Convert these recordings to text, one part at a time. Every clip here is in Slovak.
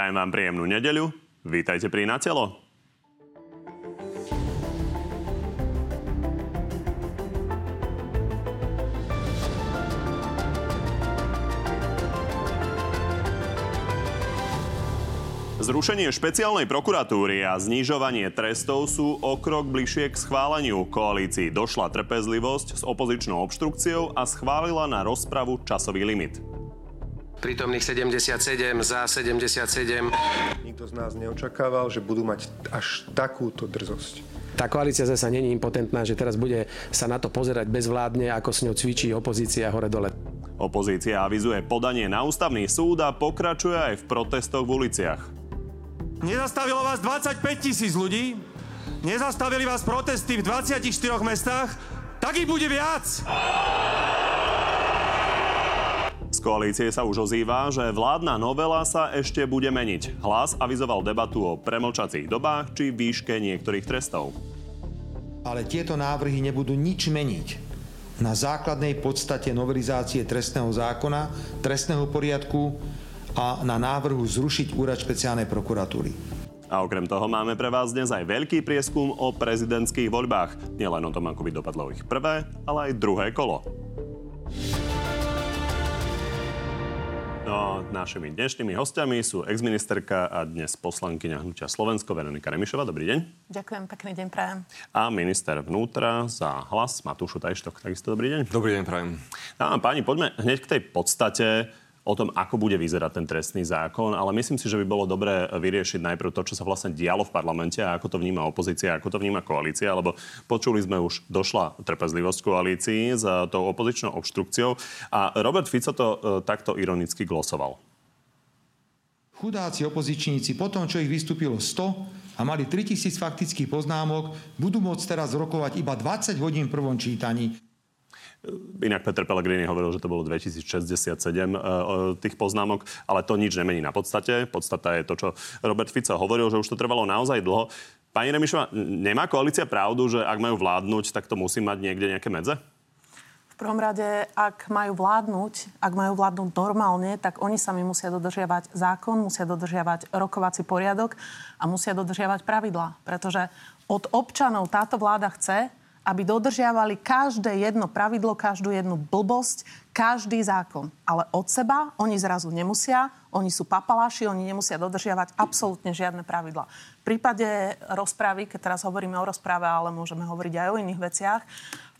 Prajem vám príjemnú nedeľu. Vítajte pri Na telo. Zrušenie špeciálnej prokuratúry a znižovanie trestov sú o krok bližšie k schváleniu. Koalícii došla trpezlivosť s opozičnou obštrukciou a schválila na rozpravu časový limit. Prítomných 77, za 77. Nikto z nás neočakával, že budú mať až takúto drzosť. Tá koalícia zase není impotentná, že teraz bude sa na to pozerať bezvládne, ako s ňou cvičí opozícia hore-dole. Opozícia avizuje podanie na ústavný súd a pokračuje aj v protestoch v uliciach. Nezastavilo vás 25 tisíc ľudí, nezastavili vás protesty v 24 mestách, tak ich bude viac. Z koalície sa už ozýva, že vládna novela sa ešte bude meniť. Hlas avizoval debatu o premlčacích dobách či výške niektorých trestov. Ale tieto návrhy nebudú nič meniť na základnej podstate novelizácie trestného zákona, trestného poriadku, a na návrhu zrušiť úrad špeciálnej prokuratúry. A okrem toho máme pre vás dnes aj veľký prieskum o prezidentských voľbách. Nielen o tom, ako by dopadlo ich prvé, ale aj druhé kolo. No, našimi dnešnými hostiami sú exministerka a dnes poslankyňa Hnutia Slovensko Veronika Remišová. Dobrý deň. Ďakujem, pekný deň prajem. A minister vnútra za hlas Matúšu Tajštok. Takisto dobrý deň. Dobrý deň prajem. No, páni, poďme hneď k tej podstate o tom, ako bude vyzerať ten trestný zákon, ale myslím si, že by bolo dobré vyriešiť najprv to, čo sa vlastne dialo v parlamente a ako to vníma opozícia, ako to vníma koalícia, lebo počuli sme už, došla trpezlivosť koalícii s tou opozičnou obštrukciou a Robert Fico to e, takto ironicky glosoval. Chudáci opozičníci po tom, čo ich vystúpilo 100 a mali 3000 faktických poznámok, budú môcť teraz rokovať iba 20 hodín v prvom čítaní. Inak Peter Pellegrini hovoril, že to bolo 2067 uh, tých poznámok, ale to nič nemení na podstate. Podstata je to, čo Robert Fico hovoril, že už to trvalo naozaj dlho. Pani Remišová, nemá koalícia pravdu, že ak majú vládnuť, tak to musí mať niekde nejaké medze? Prvom rade, ak majú vládnuť, ak majú vládnuť normálne, tak oni sami musia dodržiavať zákon, musia dodržiavať rokovací poriadok a musia dodržiavať pravidlá. Pretože od občanov táto vláda chce, aby dodržiavali každé jedno pravidlo, každú jednu blbosť, každý zákon. Ale od seba oni zrazu nemusia, oni sú papaláši, oni nemusia dodržiavať absolútne žiadne pravidla. V prípade rozprávy, keď teraz hovoríme o rozpráve, ale môžeme hovoriť aj o iných veciach,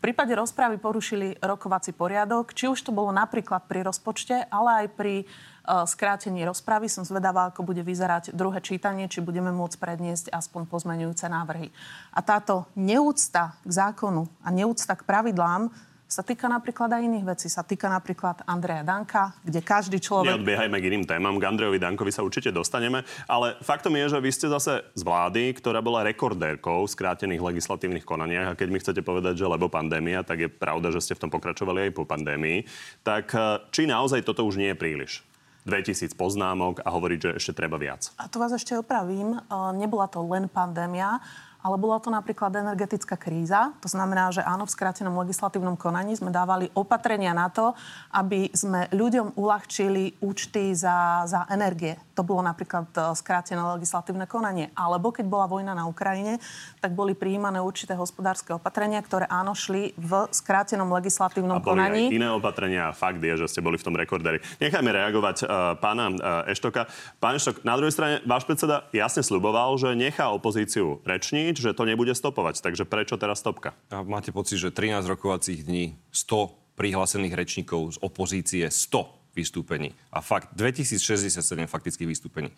v prípade rozprávy porušili rokovací poriadok, či už to bolo napríklad pri rozpočte, ale aj pri Eh, skrátení rozpravy. Som zvedavá, ako bude vyzerať druhé čítanie, či budeme môcť predniesť aspoň pozmenujúce návrhy. A táto neúcta k zákonu a neúcta k pravidlám sa týka napríklad aj iných vecí. Sa týka napríklad Andreja Danka, kde každý človek... Neodbiehajme k iným témam. K Andrejovi Dankovi sa určite dostaneme. Ale faktom je, že vy ste zase z vlády, ktorá bola rekordérkou v skrátených legislatívnych konaniach. A keď mi chcete povedať, že lebo pandémia, tak je pravda, že ste v tom pokračovali aj po pandémii. Tak eh, či naozaj toto už nie je príliš? 2000 poznámok a hovoriť, že ešte treba viac. A tu vás ešte opravím. Nebola to len pandémia ale bola to napríklad energetická kríza. To znamená, že áno, v skrátenom legislatívnom konaní sme dávali opatrenia na to, aby sme ľuďom uľahčili účty za, za energie. To bolo napríklad e, skrátené legislatívne konanie. Alebo keď bola vojna na Ukrajine, tak boli prijímané určité hospodárske opatrenia, ktoré áno šli v skrátenom legislatívnom a boli konaní. Aj iné opatrenia. Fakt je, že ste boli v tom rekorderi. Nechajme reagovať uh, pána uh, Eštoka. Pán Eštok, na druhej strane váš predseda jasne sluboval, že nechá opozíciu rečniť nič, že to nebude stopovať. Takže prečo teraz stopka? A máte pocit, že 13 rokovacích dní, 100 prihlásených rečníkov z opozície, 100 vystúpení. A fakt 2067 faktických vystúpení.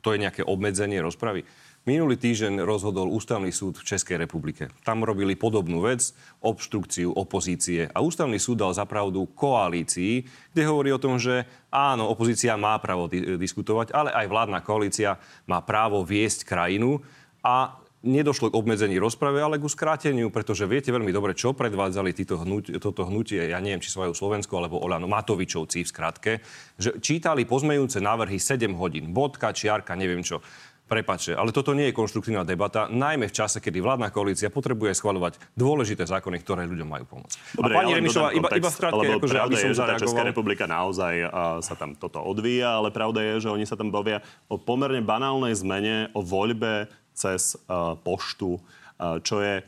To je nejaké obmedzenie rozpravy. Minulý týždeň rozhodol Ústavný súd v Českej republike. Tam robili podobnú vec, obštrukciu opozície. A Ústavný súd dal zapravdu koalícii, kde hovorí o tom, že áno, opozícia má právo di- diskutovať, ale aj vládna koalícia má právo viesť krajinu. A nedošlo k obmedzení rozprave, ale k skráteniu, pretože viete veľmi dobre, čo predvádzali títo hnut, toto hnutie, ja neviem, či svoju Slovensku alebo Olano Matovičovci v skratke, že čítali pozmejúce návrhy 7 hodín, bodka, čiarka, neviem čo. Prepačte, ale toto nie je konštruktívna debata, najmä v čase, kedy vládna koalícia potrebuje schvaľovať dôležité zákony, ktoré ľuďom majú pomôcť. Dobre, a pani ja Remišová, iba, iba v kontext, lebo akože, aby som je, že tá Česká republika naozaj uh, sa tam toto odvíja, ale pravda je, že oni sa tam bavia o pomerne banálnej zmene, o voľbe cez uh, poštu, uh, čo je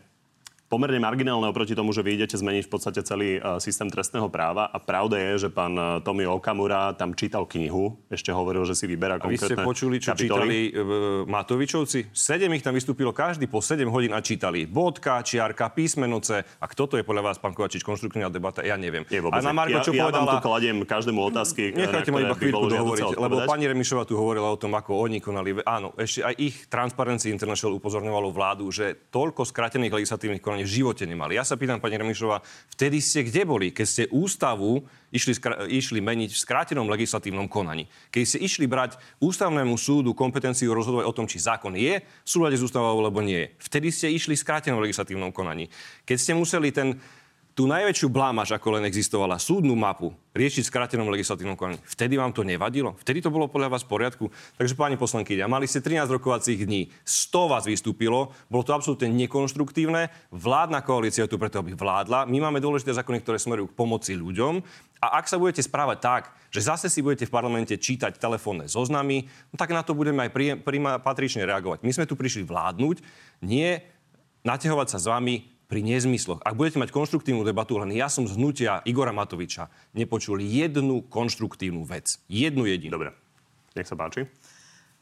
pomerne marginálne oproti tomu, že vy idete zmeniť v podstate celý uh, systém trestného práva. A pravda je, že pán uh, Tomi Okamura tam čítal knihu, ešte hovoril, že si vyberá A vy ste konkrétne počuli, čo kapitoly. čítali e, Matovičovci? Sedem ich tam vystúpilo každý po 7 hodín a čítali bodka, čiarka, písmenoce. A kto to je podľa vás, pán Kovačič, konštruktívna debata? Ja neviem. Vôbec a na. Marko, ja, čo ja vám povedala... tu kladiem každému otázky, Nechajte ma iba chvíľku dohovoriť, lebo pani Remišová tu hovorila o tom, ako oni konali. Áno, ešte aj ich Transparency International upozorňovalo vládu, že toľko skratených legislatívnych konaní v živote nemali. Ja sa pýtam, pani Remišová, vtedy ste kde boli, keď ste ústavu išli, skra- išli meniť v skrátenom legislatívnom konaní? Keď ste išli brať ústavnému súdu kompetenciu rozhodovať o tom, či zákon je v súlade s ústavou alebo nie. Vtedy ste išli v skrátenom legislatívnom konaní. Keď ste museli ten tú najväčšiu blámaž, ako len existovala, súdnu mapu, riešiť v skrátenom legislatívnom konaní. Vtedy vám to nevadilo? Vtedy to bolo podľa vás v poriadku? Takže pani poslankyňa, mali ste 13 rokovacích dní, 100 vás vystúpilo, bolo to absolútne nekonštruktívne, vládna koalícia tu preto, aby vládla. My máme dôležité zákony, ktoré smerujú k pomoci ľuďom. A ak sa budete správať tak, že zase si budete v parlamente čítať telefónne zoznamy, no tak na to budeme aj pri, prima, patrične reagovať. My sme tu prišli vládnuť, nie naťahovať sa s vami pri nezmysloch. Ak budete mať konštruktívnu debatu, len ja som z hnutia Igora Matoviča nepočul jednu konštruktívnu vec. Jednu jedinú. Dobre, nech sa páči.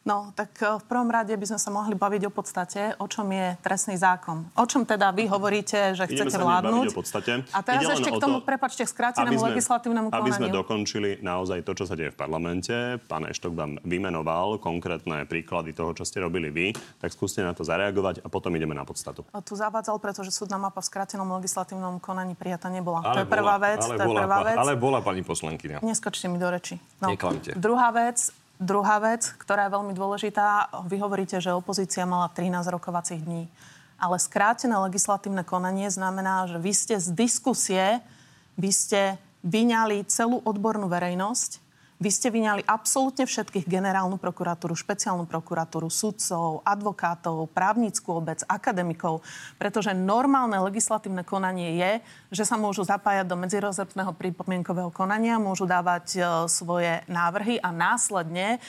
No, tak eh, v prvom rade by sme sa mohli baviť o podstate, o čom je trestný zákon. O čom teda vy hovoríte, že Ideme chcete vládnuť. baviť o podstate. A teraz Ide ešte o k tomu, to, prepačte, k skrátenému aby sme- legislatívnemu konaniu. Aby sme dokončili naozaj to, čo sa deje v parlamente. Pán Eštok vám vymenoval konkrétne príklady toho, čo ste robili vy, tak skúste na to zareagovať a potom ideme na podstatu. O, Tu zavádzal, pretože súdna mapa v skrátenom legislatívnom konaní prijata nebola. to Ale je prvá bola, vec. Ale to je bola, prvá vec. ale bola pani poslankyňa. Neskočte mi do reči. No. Neklamte. Druhá vec, druhá vec, ktorá je veľmi dôležitá. Vy hovoríte, že opozícia mala 13 rokovacích dní. Ale skrátené legislatívne konanie znamená, že vy ste z diskusie, vy ste vyňali celú odbornú verejnosť, vy ste vyňali absolútne všetkých generálnu prokuratúru, špeciálnu prokuratúru, sudcov, advokátov, právnickú obec, akademikov, pretože normálne legislatívne konanie je, že sa môžu zapájať do medzirozepného pripomienkového konania, môžu dávať e, svoje návrhy a následne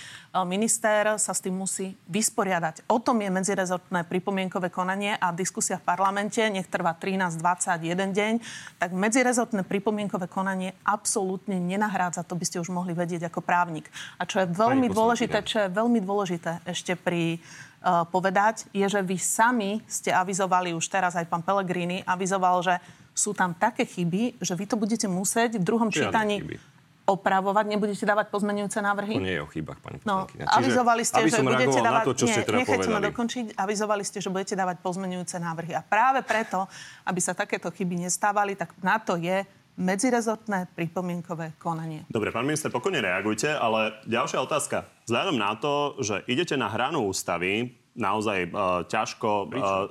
minister sa s tým musí vysporiadať. O tom je medzirezortné pripomienkové konanie a diskusia v parlamente, nech trvá 13, 21 deň, tak medzirezortné pripomienkové konanie absolútne nenahrádza, to by ste už mohli vedieť ako právnik. A čo je veľmi Pani dôležité, čo je veľmi dôležité ešte pri uh, povedať, je, že vy sami ste avizovali, už teraz aj pán Pellegrini avizoval, že sú tam také chyby, že vy to budete musieť v druhom Žiadne čítaní chyby. Opravovať, nebudete dávať pozmenujúce návrhy? To nie je o chybách, pani No, poslankyňa. avizovali ste, aby že budete dávať... na to, čo ste teda nechajte ma povedali. dokončiť. Avizovali ste, že budete dávať pozmenujúce návrhy. A práve preto, aby sa takéto chyby nestávali, tak na to je medzirezortné pripomienkové konanie. Dobre, pán minister, pokojne reagujte, ale ďalšia otázka. Vzhľadom na to, že idete na hranu ústavy, naozaj uh, ťažko uh,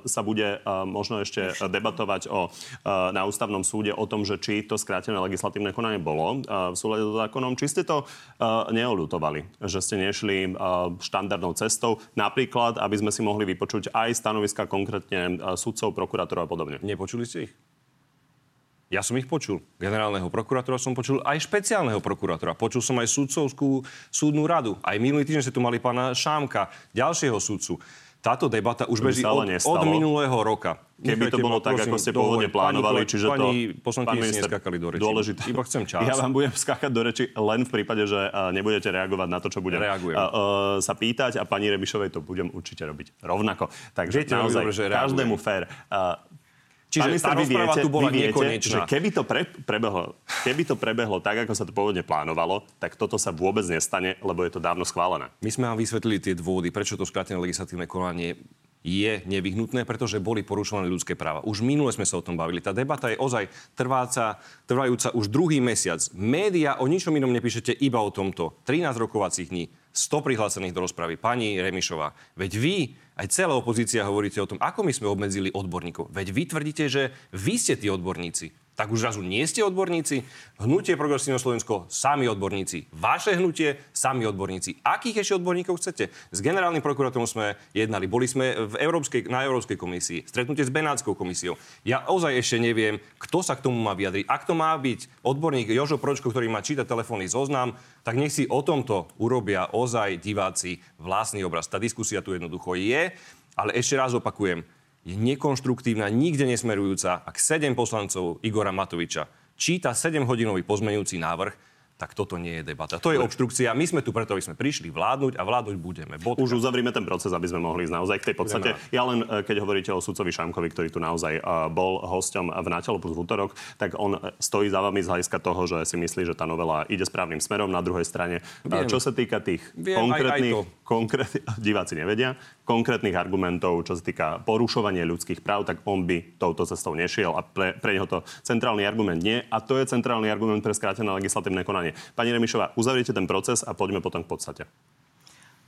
sa bude uh, možno ešte debatovať o, uh, na ústavnom súde o tom, že či to skrátené legislatívne konanie bolo uh, v súlade so zákonom, či ste to uh, neolutovali, že ste nešli uh, štandardnou cestou, napríklad, aby sme si mohli vypočuť aj stanoviska konkrétne uh, sudcov, prokurátorov a podobne. Nepočuli ste ich? Ja som ich počul. Generálneho prokurátora som počul, aj špeciálneho prokurátora. Počul som aj sudcovskú súdnu radu. Aj minulý týždeň ste tu mali pána Šámka, ďalšieho sudcu. Táto debata už beží od, nestalo. od minulého roka. Keby to bolo ma, tak, prosím, ako ste pôvodne plánovali, Pani čiže to... Pani poslankyni ste neskakali do reči. Dôležité. Iba chcem čas. Ja vám budem skákať do reči len v prípade, že nebudete reagovať na to, čo budem Reagujem. uh, sa pýtať a pani Rebišovej to budem určite robiť rovnako. Takže Viete naozaj dobre, že reagujem. každému fér. Uh, Čiže pán minister, tá rozpráva viete, tu bola viete, nekonečná. že keby to pre, prebehlo, keby to prebehlo tak, ako sa to pôvodne plánovalo, tak toto sa vôbec nestane, lebo je to dávno schválené. My sme vám vysvetlili tie dôvody, prečo to skrátené legislatívne konanie je nevyhnutné, pretože boli porušované ľudské práva. Už minule sme sa o tom bavili. Tá debata je ozaj trváca, trvajúca už druhý mesiac. Média o ničom inom nepíšete iba o tomto. 13 rokovacích dní, 100 prihlásených do rozpravy. Pani Remišová, veď vy, aj celá opozícia hovoríte o tom, ako my sme obmedzili odborníkov. Veď vy tvrdíte, že vy ste tí odborníci. Tak už zrazu nie ste odborníci. Hnutie Progresívne Slovensko, sami odborníci. Vaše hnutie, sami odborníci. Akých ešte odborníkov chcete? S generálnym prokurátorom sme jednali. Boli sme v Európskej, na Európskej komisii. Stretnutie s Benátskou komisiou. Ja ozaj ešte neviem, kto sa k tomu má vyjadriť. Ak to má byť odborník Jožo Pročko, ktorý má čítať telefónny zoznam, tak nech si o tomto urobia ozaj diváci vlastný obraz. Tá diskusia tu jednoducho je, ale ešte raz opakujem, je nekonštruktívna, nikde nesmerujúca, ak sedem poslancov Igora Matoviča číta 7-hodinový pozmeňujúci návrh, tak toto nie je debata. To je obštrukcia. My sme tu preto, aby sme prišli vládnuť a vládnuť budeme. Bodka. Už uzavrime ten proces, aby sme mohli ísť naozaj k tej podstate. Ja len, e, keď hovoríte o sudcovi Šamkovi, ktorý tu naozaj e, bol hosťom v Natelo plus v útorok, tak on e, stojí za vami z hľadiska toho, že si myslí, že tá novela ide správnym smerom. Na druhej strane, Viem. čo sa týka tých Viem, konkrétnych, aj, aj konkrét, diváci nevedia, konkrétnych argumentov, čo sa týka porušovania ľudských práv, tak on by touto cestou nešiel a pre, pre neho to centrálny argument nie. A to je centrálny argument pre skrátené legislatívne konanie. Pani Remišová, uzavriete ten proces a poďme potom k podstate.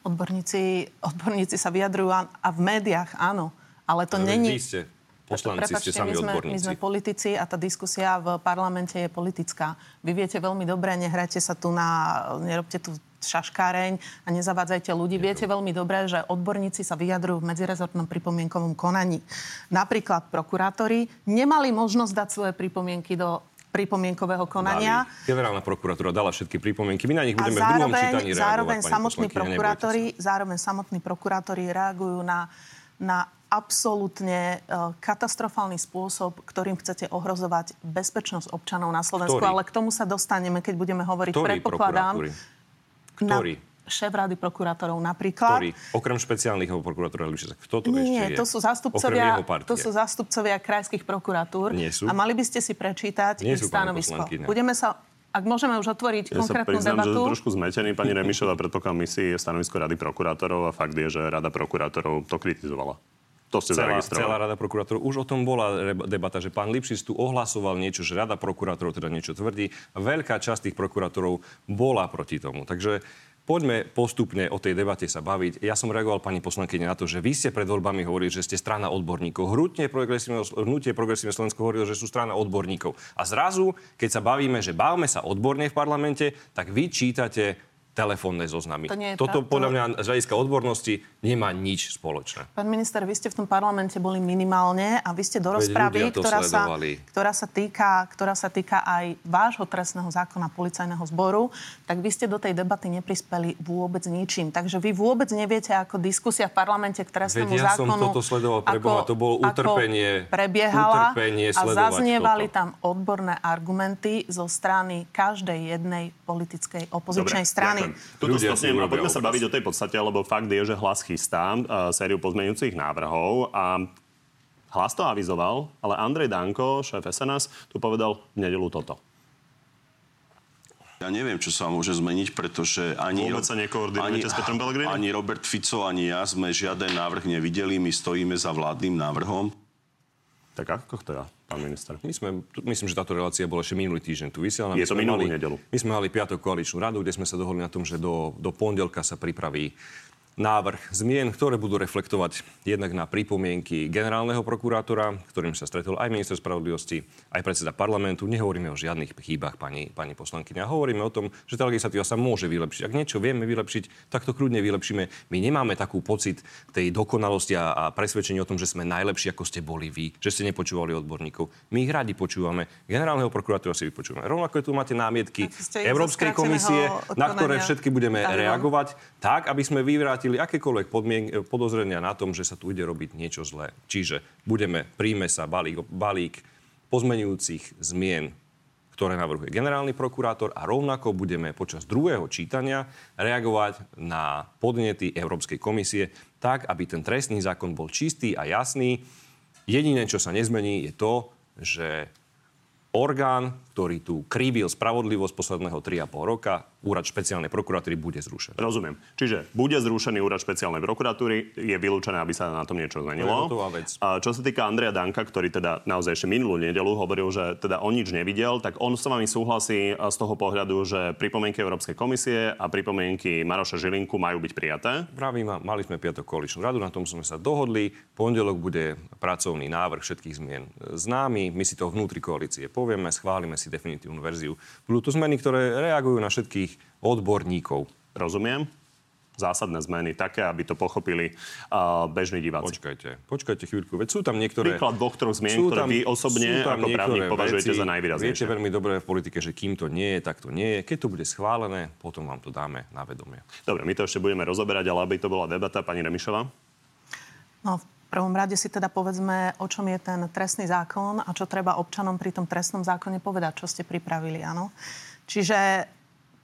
Odborníci, odborníci sa vyjadrujú a, a v médiách áno, ale to není... Vy ste poslanci, Prepačte, ste sami my sme, odborníci. my sme politici a tá diskusia v parlamente je politická. Vy viete veľmi dobre, nehrajte sa tu na... nerobte tu šaškáreň a nezavádzajte ľudí. Viete veľmi dobre, že odborníci sa vyjadrujú v medzirezortnom pripomienkovom konaní. Napríklad prokurátori nemali možnosť dať svoje pripomienky do pripomienkového konania. Dali. Generálna prokuratúra dala všetky pripomienky. My na nich budeme zároveň, v druhom čítaní reagovať. Zároveň samotní, prokurátori, zároveň samotní prokurátori reagujú na, na absolútne uh, katastrofálny spôsob, ktorým chcete ohrozovať bezpečnosť občanov na Slovensku. Ktorý? Ale k tomu sa dostaneme, keď budeme hovoriť. Ktorý Predpokladám, ktorý? Na šéf rady prokurátorov napríklad. Ktorý? Okrem špeciálnych prokurátorov, kto to Nie, ešte to sú zastupcovia, to sú zastupcovia krajských prokuratúr. Nie sú. A mali by ste si prečítať Nie ich sú, stanovisko. Budeme sa ak môžeme už otvoriť ja konkrétnu sa priznám, debatu. že som trošku zmetený. Pani Remišová, predpokladám, my si stanovisko Rady prokurátorov a fakt je, že Rada prokurátorov to kritizovala. To ste celá, celá rada prokurátorov. Už o tom bola debata, že pán Lipšic tu ohlasoval niečo, že rada prokurátorov teda niečo tvrdí. Veľká časť tých prokurátorov bola proti tomu. Takže Poďme postupne o tej debate sa baviť. Ja som reagoval pani poslankyne na to, že vy ste pred voľbami hovorili, že ste strana odborníkov. Hrutne progresívne, hnutie progresívne Slovensko hovorilo, že sú strana odborníkov. A zrazu, keď sa bavíme, že bavíme sa odborne v parlamente, tak vy čítate telefónne zoznamy. To nie je Toto podľa mňa z hľadiska odbornosti nemá nič spoločné. Pán minister, vy ste v tom parlamente boli minimálne a vy ste do rozpravy, ktorá sa, ktorá, sa týka, ktorá sa týka aj vášho trestného zákona policajného zboru, tak vy ste do tej debaty neprispeli vôbec ničím. Takže vy vôbec neviete, ako diskusia v parlamente k trestnému Veď ja zákonu... som toto sledoval pre Boha, to bolo utrpenie, prebiehala utrpenie a zaznievali toto. tam odborné argumenty zo strany každej jednej politickej opozičnej strany. Tuto Ľudia si a poďme sa baviť o tej podstate, lebo fakt je, že hlas chystá uh, sériu pozmeňujúcich návrhov a hlas to avizoval, ale Andrej Danko, šéf SNS, tu povedal v nedelu toto. Ja neviem, čo sa môže zmeniť, pretože ani, Vôbec sa nekoordinujete s Petrom ani Robert Fico, ani ja sme žiaden návrh nevideli. My stojíme za vládnym návrhom. Tak ako to ja, pán minister? My sme, myslím, že táto relácia bola ešte minulý týždeň tu vysielaná. Je to minulú mali, nedeľu. My sme mali piatok koaličnú radu, kde sme sa dohodli na tom, že do, do pondelka sa pripraví návrh zmien, ktoré budú reflektovať jednak na pripomienky generálneho prokurátora, ktorým sa stretol aj minister spravodlivosti, aj predseda parlamentu. Nehovoríme o žiadnych chýbach, pani, pani poslankyňa. Hovoríme o tom, že tá legislatíva sa môže vylepšiť. Ak niečo vieme vylepšiť, tak to kľudne vylepšíme. My nemáme takú pocit tej dokonalosti a, a presvedčení o tom, že sme najlepší, ako ste boli vy, že ste nepočúvali odborníkov. My ich radi počúvame. Generálneho prokurátora si vypočúvame. Rovnako tu máte námietky Európskej komisie, na ktoré všetky budeme reagovať tak, aby sme vyvrátili akékoľvek podmien- podozrenia na tom, že sa tu ide robiť niečo zlé. Čiže budeme, príjme sa balík, balík pozmenujúcich zmien, ktoré navrhuje generálny prokurátor a rovnako budeme počas druhého čítania reagovať na podnety Európskej komisie tak, aby ten trestný zákon bol čistý a jasný. Jediné, čo sa nezmení, je to, že orgán, ktorý tu krivil spravodlivosť posledného 3,5 roka, úrad špeciálnej prokuratúry bude zrušený. Rozumiem. Čiže bude zrušený úrad špeciálnej prokuratúry, je vylúčené, aby sa na tom niečo zmenilo. To vec. A čo sa týka Andreja Danka, ktorý teda naozaj ešte minulú nedelu hovoril, že teda on nič nevidel, tak on s vami súhlasí z toho pohľadu, že pripomienky Európskej komisie a pripomienky Maroša Žilinku majú byť prijaté. Pravím, mali sme piatok koaličnú radu, na tom sme sa dohodli. Pondelok bude pracovný návrh všetkých zmien známy. My si to vnútri koalície povieme, schválime si definitívnu verziu. Budú to zmeny, ktoré reagujú na všetkých odborníkov. Rozumiem zásadné zmeny, také, aby to pochopili uh, bežní diváci. Počkajte, počkajte chvíľku, veď sú tam niektoré... Príklad dvoch, troch zmien, ktoré vy osobne ako právnik považujete veci, za najvýraznejšie. Viete veľmi dobre v politike, že kým to nie je, tak to nie je. Keď to bude schválené, potom vám to dáme na vedomie. Dobre, my to ešte budeme rozoberať, ale aby to bola debata, pani Remišová. No, v prvom rade si teda povedzme, o čom je ten trestný zákon a čo treba občanom pri tom trestnom zákone povedať, čo ste pripravili, áno. Čiže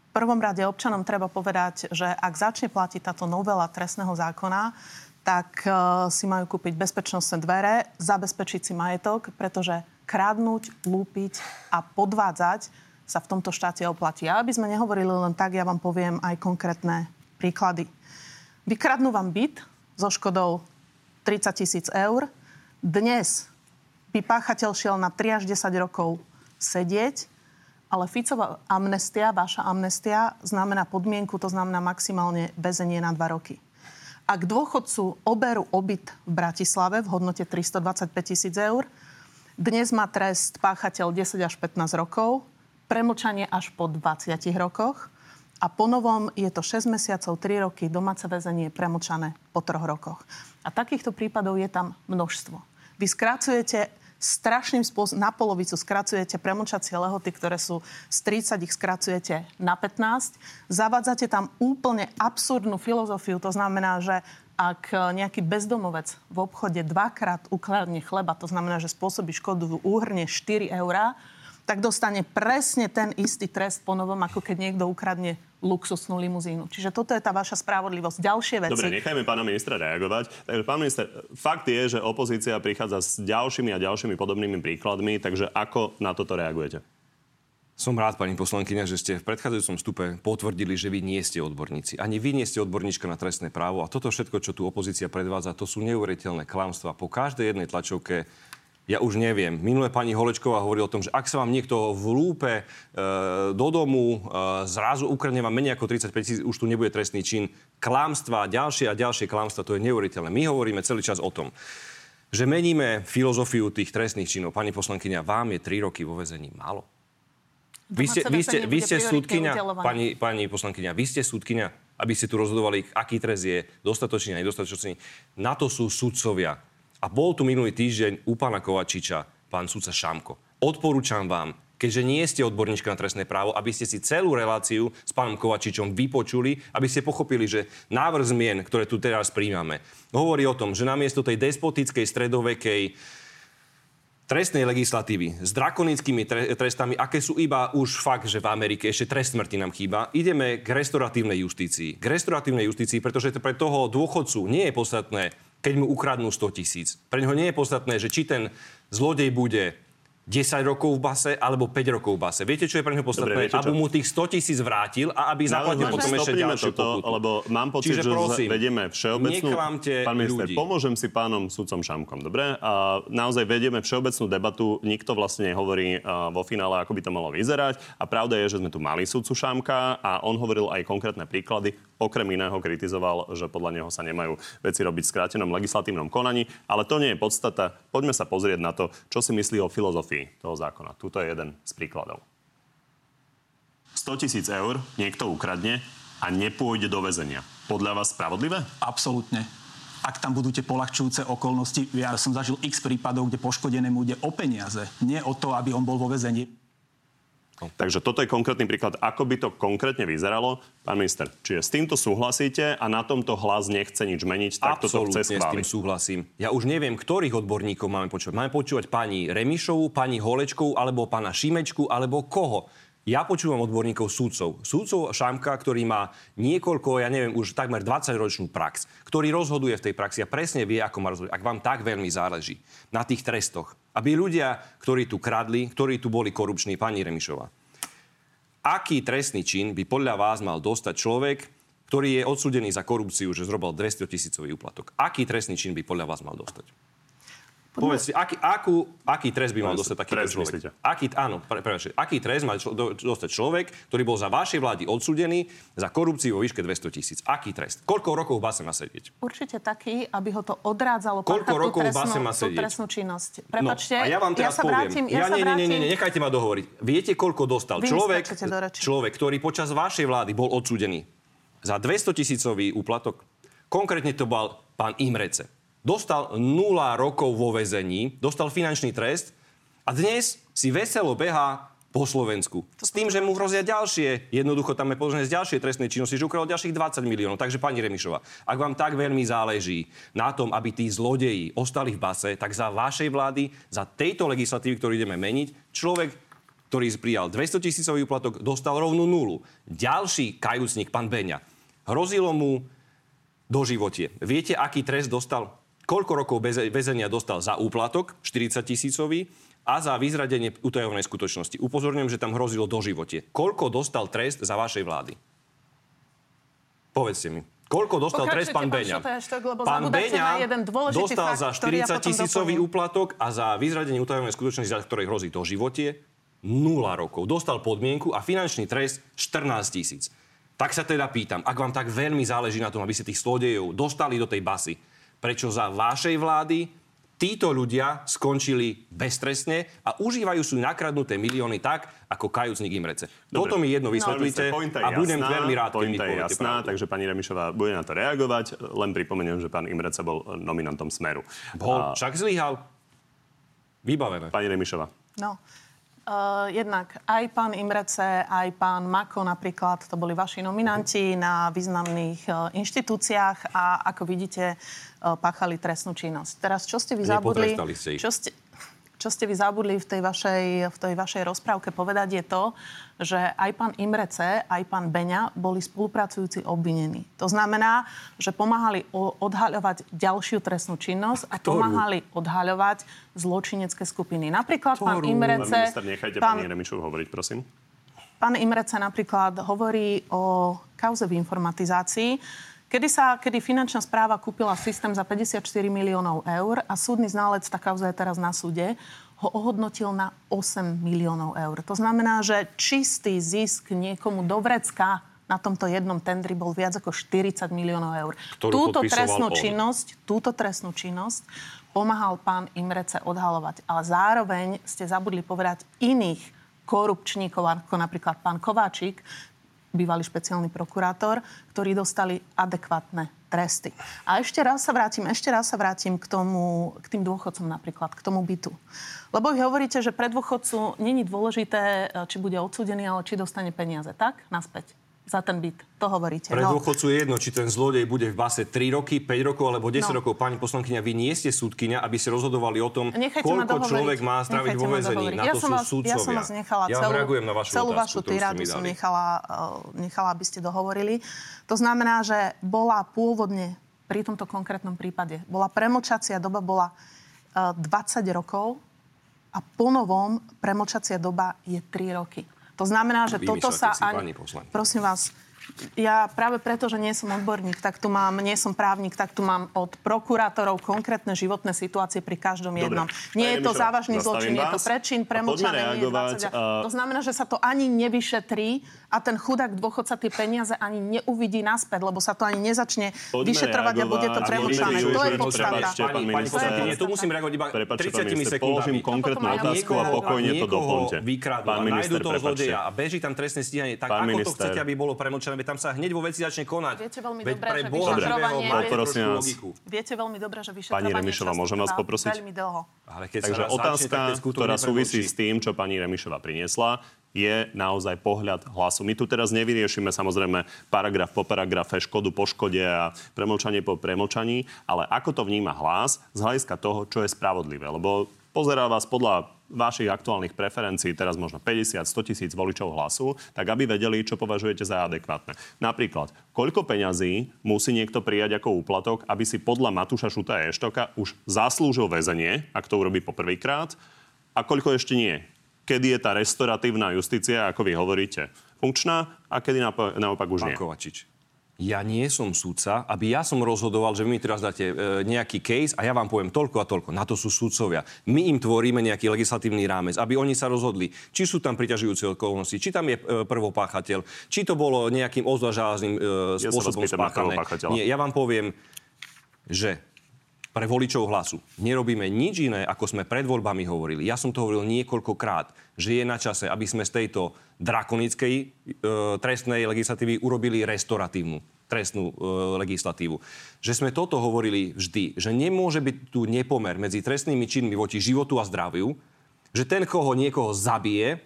v prvom rade občanom treba povedať, že ak začne platiť táto novela trestného zákona, tak uh, si majú kúpiť bezpečnostné dvere, zabezpečiť si majetok, pretože kradnúť, lúpiť a podvádzať sa v tomto štáte oplatí. A aby sme nehovorili len tak, ja vám poviem aj konkrétne príklady. Vykradnú vám byt so škodou 30 tisíc eur. Dnes by páchateľ šiel na 3 až 10 rokov sedieť ale Ficová amnestia, vaša amnestia, znamená podmienku, to znamená maximálne väzenie na dva roky. Ak dôchodcu oberú obyt v Bratislave v hodnote 325 tisíc eur, dnes má trest páchateľ 10 až 15 rokov, premlčanie až po 20 rokoch a po novom je to 6 mesiacov, 3 roky, domáce väzenie premlčané po 3 rokoch. A takýchto prípadov je tam množstvo. Vy skrácujete strašným spôsobom, na polovicu skracujete premlčacie lehoty, ktoré sú z 30, ich skracujete na 15. Zavádzate tam úplne absurdnú filozofiu, to znamená, že ak nejaký bezdomovec v obchode dvakrát ukladne chleba, to znamená, že spôsobí škodu v úhrne 4 eurá, tak dostane presne ten istý trest po novom, ako keď niekto ukradne luxusnú limuzínu. Čiže toto je tá vaša spravodlivosť. Ďalšie veci. Dobre, nechajme pána ministra reagovať. Takže pán minister, fakt je, že opozícia prichádza s ďalšími a ďalšími podobnými príkladmi, takže ako na toto reagujete? Som rád, pani poslankyňa, že ste v predchádzajúcom stupe potvrdili, že vy nie ste odborníci. Ani vy nie ste odborníčka na trestné právo. A toto všetko, čo tu opozícia predvádza, to sú neuveriteľné klamstvá. Po každej jednej tlačovke ja už neviem. Minulé pani Holečková hovorí o tom, že ak sa vám niekto lúpe e, do domu, e, zrazu ukradne vám menej ako 35 tisíc, už tu nebude trestný čin. Klámstva, ďalšie a ďalšie klámstva, to je neuveriteľné. My hovoríme celý čas o tom, že meníme filozofiu tých trestných činov. Pani poslankyňa, vám je 3 roky vo vezení málo? Vy ste, vy ste, vy ste súdkynia, pani, pani poslankyňa, vy ste súdkynia, aby ste tu rozhodovali, aký trest je dostatočný a nedostatočný. Na to sú sudcovia a bol tu minulý týždeň u pána Kovačiča pán sudca Šamko. Odporúčam vám, keďže nie ste odborníčka na trestné právo, aby ste si celú reláciu s pánom Kovačičom vypočuli, aby ste pochopili, že návrh zmien, ktoré tu teraz príjmame, hovorí o tom, že namiesto tej despotickej stredovekej trestnej legislatívy s drakonickými trestami, aké sú iba už fakt, že v Amerike ešte trest smrti nám chýba, ideme k restoratívnej justícii. K restoratívnej justícii, pretože pre toho dôchodcu nie je podstatné, keď mu ukradnú 100 tisíc. Pre neho nie je podstatné, že či ten zlodej bude 10 rokov v base alebo 5 rokov v base. Viete, čo je pre neho podstatné? Dobre, aby mu tých 100 tisíc vrátil a aby zaplatil no, potom ešte ďalšiu toto, pokutu. Lebo mám pocit, Čiže, že prosím, vedieme všeobecnú... Pán minister, ľudí. pomôžem si pánom sudcom Šamkom, dobre? A naozaj vedieme všeobecnú debatu, nikto vlastne nehovorí vo finále, ako by to malo vyzerať. A pravda je, že sme tu mali sudcu Šamka a on hovoril aj konkrétne príklady. Okrem iného kritizoval, že podľa neho sa nemajú veci robiť v skrátenom legislatívnom konaní, ale to nie je podstata. Poďme sa pozrieť na to, čo si myslí o filozofii toho zákona. Tuto je jeden z príkladov. 100 tisíc eur niekto ukradne a nepôjde do väzenia. Podľa vás spravodlivé? Absolútne. Ak tam budú tie polahčujúce okolnosti, ja som zažil x prípadov, kde poškodenému ide o peniaze, nie o to, aby on bol vo väzení. Takže toto je konkrétny príklad, ako by to konkrétne vyzeralo. Pán minister, čiže s týmto súhlasíte a na tomto hlas nechce nič meniť, tak toto chce schváliť. s tým súhlasím. Ja už neviem, ktorých odborníkov máme počúvať. Máme počúvať pani Remišovú, pani Holečkovú, alebo pána Šimečku, alebo koho? Ja počúvam odborníkov súdcov. Súdcov Šamka, ktorý má niekoľko, ja neviem, už takmer 20-ročnú prax, ktorý rozhoduje v tej praxi a presne vie, ako má rozhodovať. Ak vám tak veľmi záleží na tých trestoch, Aby ľudia, ktorí tu kradli, ktorí tu boli korupční, pani Remišová, aký trestný čin by podľa vás mal dostať človek, ktorý je odsúdený za korupciu, že zrobil 200 tisícový úplatok? Aký trestný čin by podľa vás mal dostať? Povedz si, aký, akú, aký trest by mal dostať takýto Trest, človek? myslíte? Aký, áno, pre, pre, aký trest mal člo, do, dostať človek, ktorý bol za vašej vlády odsúdený za korupciu vo výške 200 tisíc? Aký trest? Koľko rokov v base má sedieť? Určite taký, aby ho to odrádzalo Koľko rokov v base má sedieť? trestnú činnosť. Prepačte, no, a ja vám teraz sa poviem. vrátim, ja, ja sa nie, nie, vrátim. nie, nie, nechajte ma dohovoriť. Viete, koľko dostal Vy človek, človek, ktorý počas vašej vlády bol odsúdený za 200 tisícový úplatok? Konkrétne to bol pán Imrece. Dostal 0 rokov vo väzení, dostal finančný trest a dnes si veselo behá po Slovensku. S tým, že mu hrozia ďalšie, jednoducho tam je podložené z ďalšie trestnej činnosti, že ukradol ďalších 20 miliónov. Takže pani Remišová, ak vám tak veľmi záleží na tom, aby tí zlodeji ostali v base, tak za vašej vlády, za tejto legislatívy, ktorú ideme meniť, človek ktorý prijal 200 tisícový úplatok, dostal rovnú nulu. Ďalší kajúcnik, pán Beňa, hrozilo mu doživotie. Viete, aký trest dostal? Koľko rokov väzenia dostal za úplatok, 40 tisícový, a za vyzradenie utajovnej skutočnosti. Upozorňujem, že tam hrozilo doživotie. Koľko dostal trest za vašej vlády? Povedzte mi. Koľko dostal Pokračujte, trest pán Beňa? Pán Beňa dostal fakt, za ktorý ja 40 potom tisícový doplním. úplatok a za vyzradenie utajovnej skutočnosti, za ktorej hrozí to životie, 0 rokov. Dostal podmienku a finančný trest 14 tisíc. Tak sa teda pýtam, ak vám tak veľmi záleží na tom, aby ste tých zlodejov dostali do tej basy, prečo za vašej vlády títo ľudia skončili beztrestne a užívajú sú nakradnuté milióny tak, ako kajúcnik Imrece. Dobre. Toto mi jedno vysvetlíte Pointa je a budem jasná, veľmi rád, keď mi poviete jasná, pravdu. takže pani Remišová bude na to reagovať. Len pripomeniem, že pán Imrece bol nominantom Smeru. Bol, A však zlyhal. Vybavené. pani Remišová. No. Uh, jednak aj pán Imrece, aj pán Mako napríklad, to boli vaši nominanti na významných uh, inštitúciách a ako vidíte, uh, páchali trestnú činnosť. Teraz, čo ste vy zabudli? Ste ich. Čo ste, čo ste vy zabudli v tej, vašej, v tej vašej rozprávke povedať je to, že aj pán Imrece, aj pán Beňa boli spolupracujúci obvinení. To znamená, že pomáhali odhaľovať ďalšiu trestnú činnosť a Ktorú? pomáhali odhaľovať zločinecké skupiny. Napríklad pán Ktorú? Pán Imrece... minister, nechajte pán, pani Remišovu hovoriť, prosím. pán Imrece napríklad hovorí o kauze v informatizácii, kedy, sa, kedy finančná správa kúpila systém za 54 miliónov eur a súdny znalec, tá kauza je teraz na súde, ho ohodnotil na 8 miliónov eur. To znamená, že čistý zisk niekomu do vrecka na tomto jednom tendri bol viac ako 40 miliónov eur. Ktorú túto trestnú on. činnosť, túto trestnú činnosť pomáhal pán Imrece odhalovať. Ale zároveň ste zabudli povedať iných korupčníkov, ako napríklad pán Kováčik, bývalý špeciálny prokurátor, ktorí dostali adekvátne tresty. A ešte raz sa vrátim, ešte raz sa vrátim k, tomu, k tým dôchodcom napríklad, k tomu bytu. Lebo vy hovoríte, že pre dôchodcu není dôležité, či bude odsúdený, ale či dostane peniaze. Tak? Naspäť. Za ten byt. To hovoríte. Pre No. dôchodcu je jedno, či ten zlodej bude v base 3 roky, 5 rokov alebo 10 No. rokov. Pani poslankyňa, vy nie ste súdkynia, aby ste rozhodovali o tom, Nechajte koľko človek má stráviť vo väzení. Na ja to som sú vás, súdcovia. Ja som vás nechala ja celú, reagujem na vašu celú otázku, vašu tyrádu som nechala, eh, nechala, aby ste dohovorili. To znamená, že bola pôvodne pri tomto konkrétnom prípade, bola premočacia doba bola eh, 20 rokov a ponovom premočacia doba je 3 roky. To znamená, že toto Vymýšľate sa poslankyňa. Prosím vás, ja práve preto, že nie som odborník, tak tu mám, nie som právnik, tak tu mám od prokurátorov konkrétne životné situácie pri každom Dobre. jednom. Pani Nie je to závažný zločin, je to vás prečin, reagovať, 20. a- To znamená, že sa to ani nevyšetrí a ten chudák dôchodca tie peniaze ani neuvidí naspäť, lebo sa to ani nezačne Poďme vyšetrovať a bude to reagovať. Poďme To je reagovať. podstata. Pani, pani tu musím reagovať iba Prepačte, 30 pán minister, sekundami. položím konkrétnu otázku a pokojne to doplňte. Pán a minister, toho zlodeja a beží tam trestné stíhanie, tak ako to chcete, aby bolo premlčané? Veď tam sa hneď vo veci začne konať. Viete veľmi Veď dobre, pre že Boha živého, vás. logiku. Viete veľmi dobre, že Pani vyšetrovanie Remišová, často môžem vás poprosiť? Veľmi dlho. Ale keď Takže sa začne, otázka, skutok ktorá súvisí s tým, čo pani Remišová priniesla, je naozaj pohľad hlasu. My tu teraz nevyriešime samozrejme paragraf po paragrafe, škodu po škode a premlčanie po premlčaní, ale ako to vníma hlas z hľadiska toho, čo je spravodlivé. Lebo pozerá vás podľa vašich aktuálnych preferencií, teraz možno 50, 100 tisíc voličov hlasu, tak aby vedeli, čo považujete za adekvátne. Napríklad, koľko peňazí musí niekto prijať ako úplatok, aby si podľa Matúša Šuta Eštoka už zaslúžil väzenie, ak to urobí poprvýkrát, a koľko ešte nie. Kedy je tá restoratívna justícia, ako vy hovoríte, funkčná a kedy naopak už Pán nie. Kovačič, ja nie som sudca, aby ja som rozhodoval, že vy mi teraz dáte e, nejaký case a ja vám poviem toľko a toľko. Na to sú sudcovia. My im tvoríme nejaký legislatívny rámec, aby oni sa rozhodli, či sú tam priťažujúce okolnosti, či tam je e, prvopáchateľ, či to bolo nejakým ozvažázným e, spôsobom ja spáchané. Nie, ja vám poviem, že pre voličov hlasu nerobíme nič iné, ako sme pred voľbami hovorili. Ja som to hovoril niekoľkokrát, že je na čase, aby sme z tejto drakonickej e, trestnej legislatívy urobili restoratívnu trestnú e, legislatívu. Že sme toto hovorili vždy, že nemôže byť tu nepomer medzi trestnými činmi voči životu a zdraviu, že ten, koho niekoho zabije,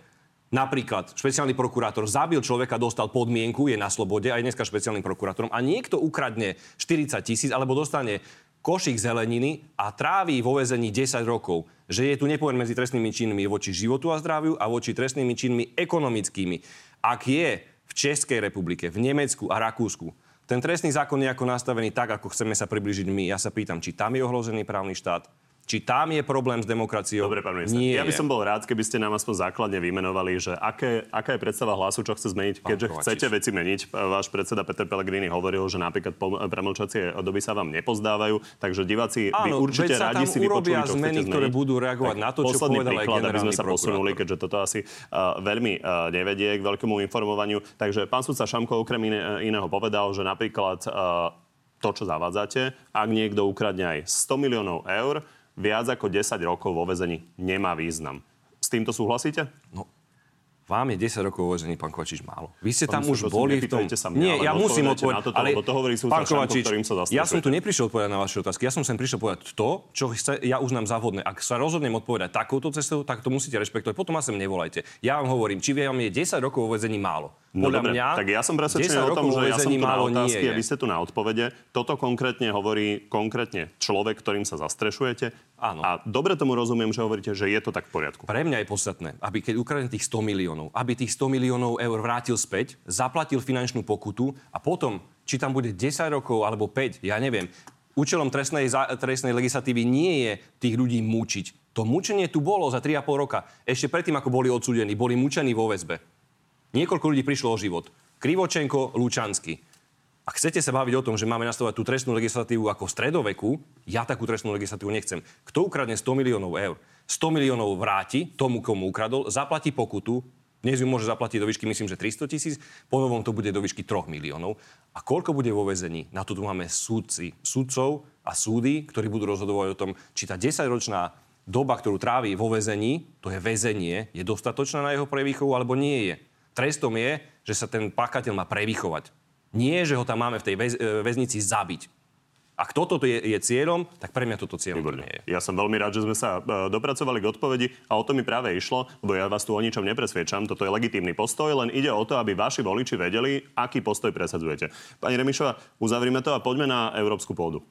napríklad špeciálny prokurátor zabil človeka, dostal podmienku, je na slobode, aj dneska špeciálnym prokurátorom, a niekto ukradne 40 tisíc alebo dostane košík zeleniny a tráví vo vezení 10 rokov, že je tu nepomer medzi trestnými činmi voči životu a zdraviu a voči trestnými činmi ekonomickými. Ak je v Českej republike, v Nemecku a Rakúsku ten trestný zákon je ako nastavený tak, ako chceme sa približiť my, ja sa pýtam, či tam je ohrozený právny štát, či tam je problém s demokraciou? Dobre, pán minister. Nie ja by som bol rád, keby ste nám aspoň základne vymenovali, že aké, aká je predstava hlasu, čo chce zmeniť, keďže Kovačiš. chcete veci meniť. Váš predseda Peter Pellegrini hovoril, že napríklad premlčacie doby sa vám nepozdávajú, takže diváci Áno, by určite radi si vypočuli, čo zmeny, ktoré budú reagovať tak na to, čo povedal príklad, aj aby sme sa posunuli, keďže toto asi uh, veľmi uh, nevedie k veľkému informovaniu. Takže pán sudca Šamko okrem iné, iného povedal, že napríklad uh, to, čo zavádzate, ak niekto ukradne aj 100 miliónov eur, viac ako 10 rokov vo vezení nemá význam. S týmto súhlasíte? No, vám je 10 rokov vezení, pán Kovačič, málo. Vy ste tam už boli v tom... Sa mňa, Nie, ja musím odpovedať. Toto, ale to hovorí pán Kovačič, sa ja som tu neprišiel odpovedať na vaše otázky. Ja som sem prišiel povedať to, čo chce, ja uznám za vhodné. Ak sa rozhodnem odpovedať takouto cestou, tak to musíte rešpektovať. Potom ma sem nevolajte. Ja vám hovorím, či vám je 10 rokov vo vezení málo. No Podľa dobre, mňa, tak ja som presvedčený o tom, že ja som tu na otázky a vy ste tu na odpovede. Toto konkrétne hovorí konkrétne človek, ktorým sa zastrešujete. Áno. A dobre tomu rozumiem, že hovoríte, že je to tak v poriadku. Pre mňa je podstatné, aby keď ukradne tých 100 miliónov, aby tých 100 miliónov eur vrátil späť, zaplatil finančnú pokutu a potom, či tam bude 10 rokov alebo 5, ja neviem, účelom trestnej, trestnej legislatívy nie je tých ľudí mučiť. To mučenie tu bolo za 3,5 roka. Ešte predtým, ako boli odsúdení, boli mučení vo väzbe. Niekoľko ľudí prišlo o život. Krivočenko, Lučansky. Ak chcete sa baviť o tom, že máme nastavovať tú trestnú legislatívu ako v stredoveku, ja takú trestnú legislatívu nechcem. Kto ukradne 100 miliónov eur, 100 miliónov vráti tomu, komu ukradol, zaplatí pokutu, dnes ju môže zaplatiť do výšky, myslím, že 300 tisíc, po novom to bude do výšky 3 miliónov. A koľko bude vo väzení? Na to tu máme súdci, súdcov a súdy, ktorí budú rozhodovať o tom, či tá 10-ročná doba, ktorú trávi vo väzení, to je väzenie, je dostatočná na jeho prevýchovu alebo nie je. Trestom je, že sa ten páchateľ má prevychovať. Nie, že ho tam máme v tej väz, e, väznici zabiť. Ak toto je, je cieľom, tak pre mňa toto cieľom Výborné. nie je. Ja som veľmi rád, že sme sa e, dopracovali k odpovedi a o to mi práve išlo, lebo ja vás tu o ničom nepresviečam. Toto je legitímny postoj, len ide o to, aby vaši voliči vedeli, aký postoj presadzujete. Pani Remišová, uzavrime to a poďme na európsku pôdu.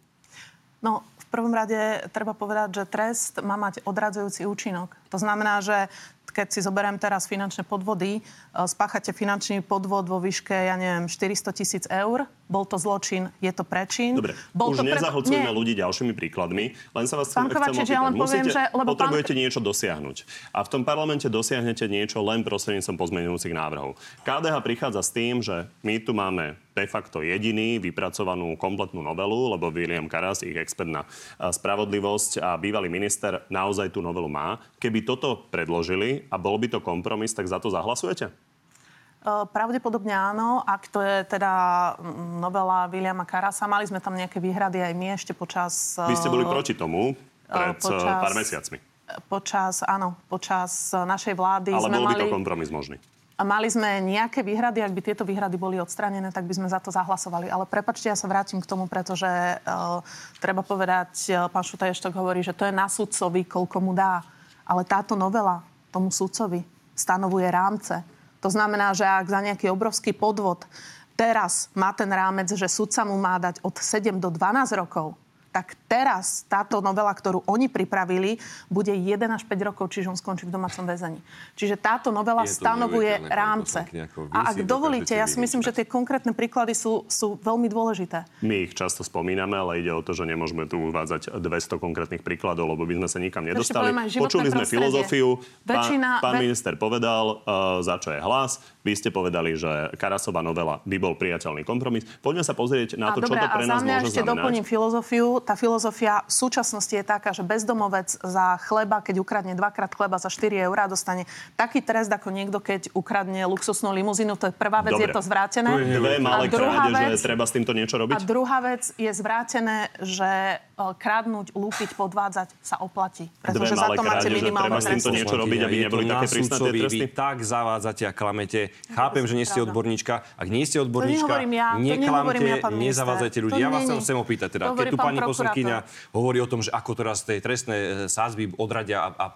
No, v prvom rade treba povedať, že trest má mať odradzujúci účinok. To znamená, že keď si zoberiem teraz finančné podvody, e, spáchate finančný podvod vo výške, ja neviem, 400 tisíc eur, bol to zločin, je to prečin. Dobre, bol už to pre... ľudí ďalšími príkladmi, len sa vás pán chcem, chcem. Ja len poviem, Musíte, že, lebo potrebujete pán... niečo dosiahnuť. A v tom parlamente dosiahnete niečo len prostredníctvom pozmeňujúcich návrhov. KDH prichádza s tým, že my tu máme de facto jediný vypracovanú kompletnú novelu, lebo William Karas, ich expert na spravodlivosť a bývalý minister naozaj tú novelu má. Keby toto predložili a bol by to kompromis, tak za to zahlasujete? Pravdepodobne áno, ak to je teda novela Williama Karasa. Mali sme tam nejaké výhrady aj my ešte počas... Vy ste boli proti tomu pred počas, pár mesiacmi. Počas, áno, počas našej vlády Ale sme bol by mali... to kompromis možný. Mali sme nejaké výhrady, ak by tieto výhrady boli odstranené, tak by sme za to zahlasovali. Ale prepačte, ja sa vrátim k tomu, pretože uh, treba povedať, uh, pán Šutaještok hovorí, že to je na sudcovi, koľko mu dá. Ale táto novela tomu sudcovi stanovuje rámce. To znamená, že ak za nejaký obrovský podvod teraz má ten rámec, že sudca mu má dať od 7 do 12 rokov, tak teraz táto novela, ktorú oni pripravili, bude 1 až 5 rokov, čiže on skončí v domácom väzení. Čiže táto novela Je to stanovuje rámce. A ak dovolíte, ja si myslím, že tie konkrétne príklady sú, sú veľmi dôležité. My ich často spomíname, ale ide o to, že nemôžeme tu uvádzať 200 konkrétnych príkladov, lebo by sme sa nikam nedostali. Počuli sme prostredie. filozofiu. Väčšina- pán, pán ve- minister povedal, uh, za čo je hlas. Vy ste povedali, že Karasová novela by bol priateľný kompromis. Poďme sa pozrieť na a to, čo dobre, to pre nás môže ešte znamenať. doplním filozofiu. Tá filozofia v súčasnosti je taká, že bezdomovec za chleba, keď ukradne dvakrát chleba za 4 eurá, dostane taký trest ako niekto, keď ukradne luxusnú limuzínu. To je prvá vec, Dobre. je to zvrátené. Dve malé a druhá krádeže, vec, treba s týmto niečo robiť? a druhá vec je zvrátené, že e, krádnuť, lúpiť, podvádzať sa oplatí. Pretože za to máte krádeže, minimálnu treba s týmto trest. niečo robiť, aby neboli také prísne tie tresty? Vy tak zavádzate a klamete. Chápem, že nie ste odborníčka. Ak nie ste odborníčka, ja, neklamte, ja, nezavádzajte ľudí. Ja vás sa chcem opýtať, teda, keď hovorí tu pani poslankyňa hovorí o tom, že ako teraz tej trestné e, sázby odradia a, a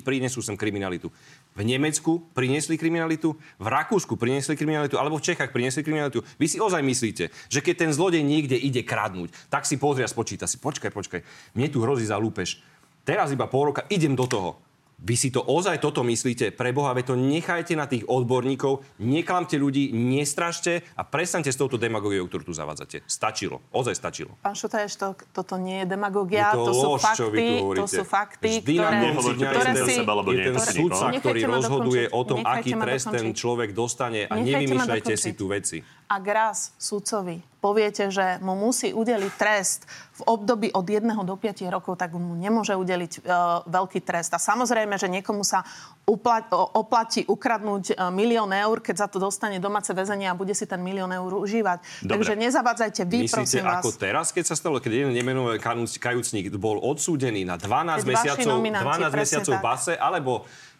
prinesú sem kriminalitu. V Nemecku priniesli kriminalitu, v Rakúsku priniesli kriminalitu, alebo v Čechách priniesli kriminalitu. Vy si ozaj myslíte, že keď ten zlodej niekde ide kradnúť, tak si pozrie a spočíta si, počkaj, počkaj, mne tu hrozí za lúpež. Teraz iba pol roka idem do toho. Vy si to ozaj toto myslíte? Pre Boha, to nechajte na tých odborníkov, neklamte ľudí, nestražte a prestaňte s touto demagogiou, ktorú tu zavádzate. Stačilo. Ozaj stačilo. Pán Šutaješ, to, toto nie je demagogia, Je to to, sú lož, tu fakty, to sú fakty, Vždy ktoré, dňa ktoré ten- si... seba, lebo je ten sudca, ktorý rozhoduje dokončiť. o tom, Nechajte aký trest ten človek dostane a nevymýšľajte si tu veci. Ak raz sudcovi poviete, že mu musí udeliť trest v období od 1 do 5 rokov, tak mu nemôže udeliť e, veľký trest. A samozrejme, že niekomu sa upla- oplatí ukradnúť e, milión eur, keď za to dostane domáce väzenie a bude si ten milión eur užívať. Dobre. Takže nezavádzajte vy, Myslíte, prosím vás. ako teraz, keď sa stalo, keď jeden nemenovaný kajúcník bol odsúdený na 12 Keď mesiacov, nominanti, 12 presne mesiacov v base, alebo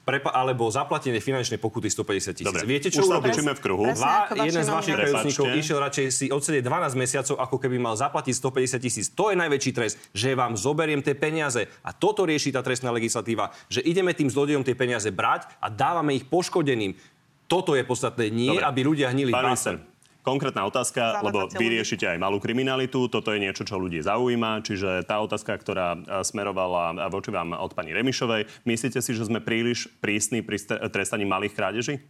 prepa- alebo zaplatenie finančnej pokuty 150 tisíc. Viete, čo točíme v kruhu. Dva, jeden z vašich kajúcnikov išiel radšej si odsedieť 12 mesiacov, ako keby mal zaplatiť 150 tisíc. To je najväčší trest, že vám zoberiem tie peniaze. A toto rieši tá trestná legislatíva, že ideme tým zlodejom tie peniaze brať a dávame ich poškodeným. Toto je podstatné, nie Dobre. aby ľudia hnili Pán. Konkrétna otázka, lebo vy riešite aj malú kriminalitu, toto je niečo, čo ľudí zaujíma, čiže tá otázka, ktorá e, smerovala voči vám od pani Remišovej, myslíte si, že sme príliš prísni pri st- trestaní malých krádeží?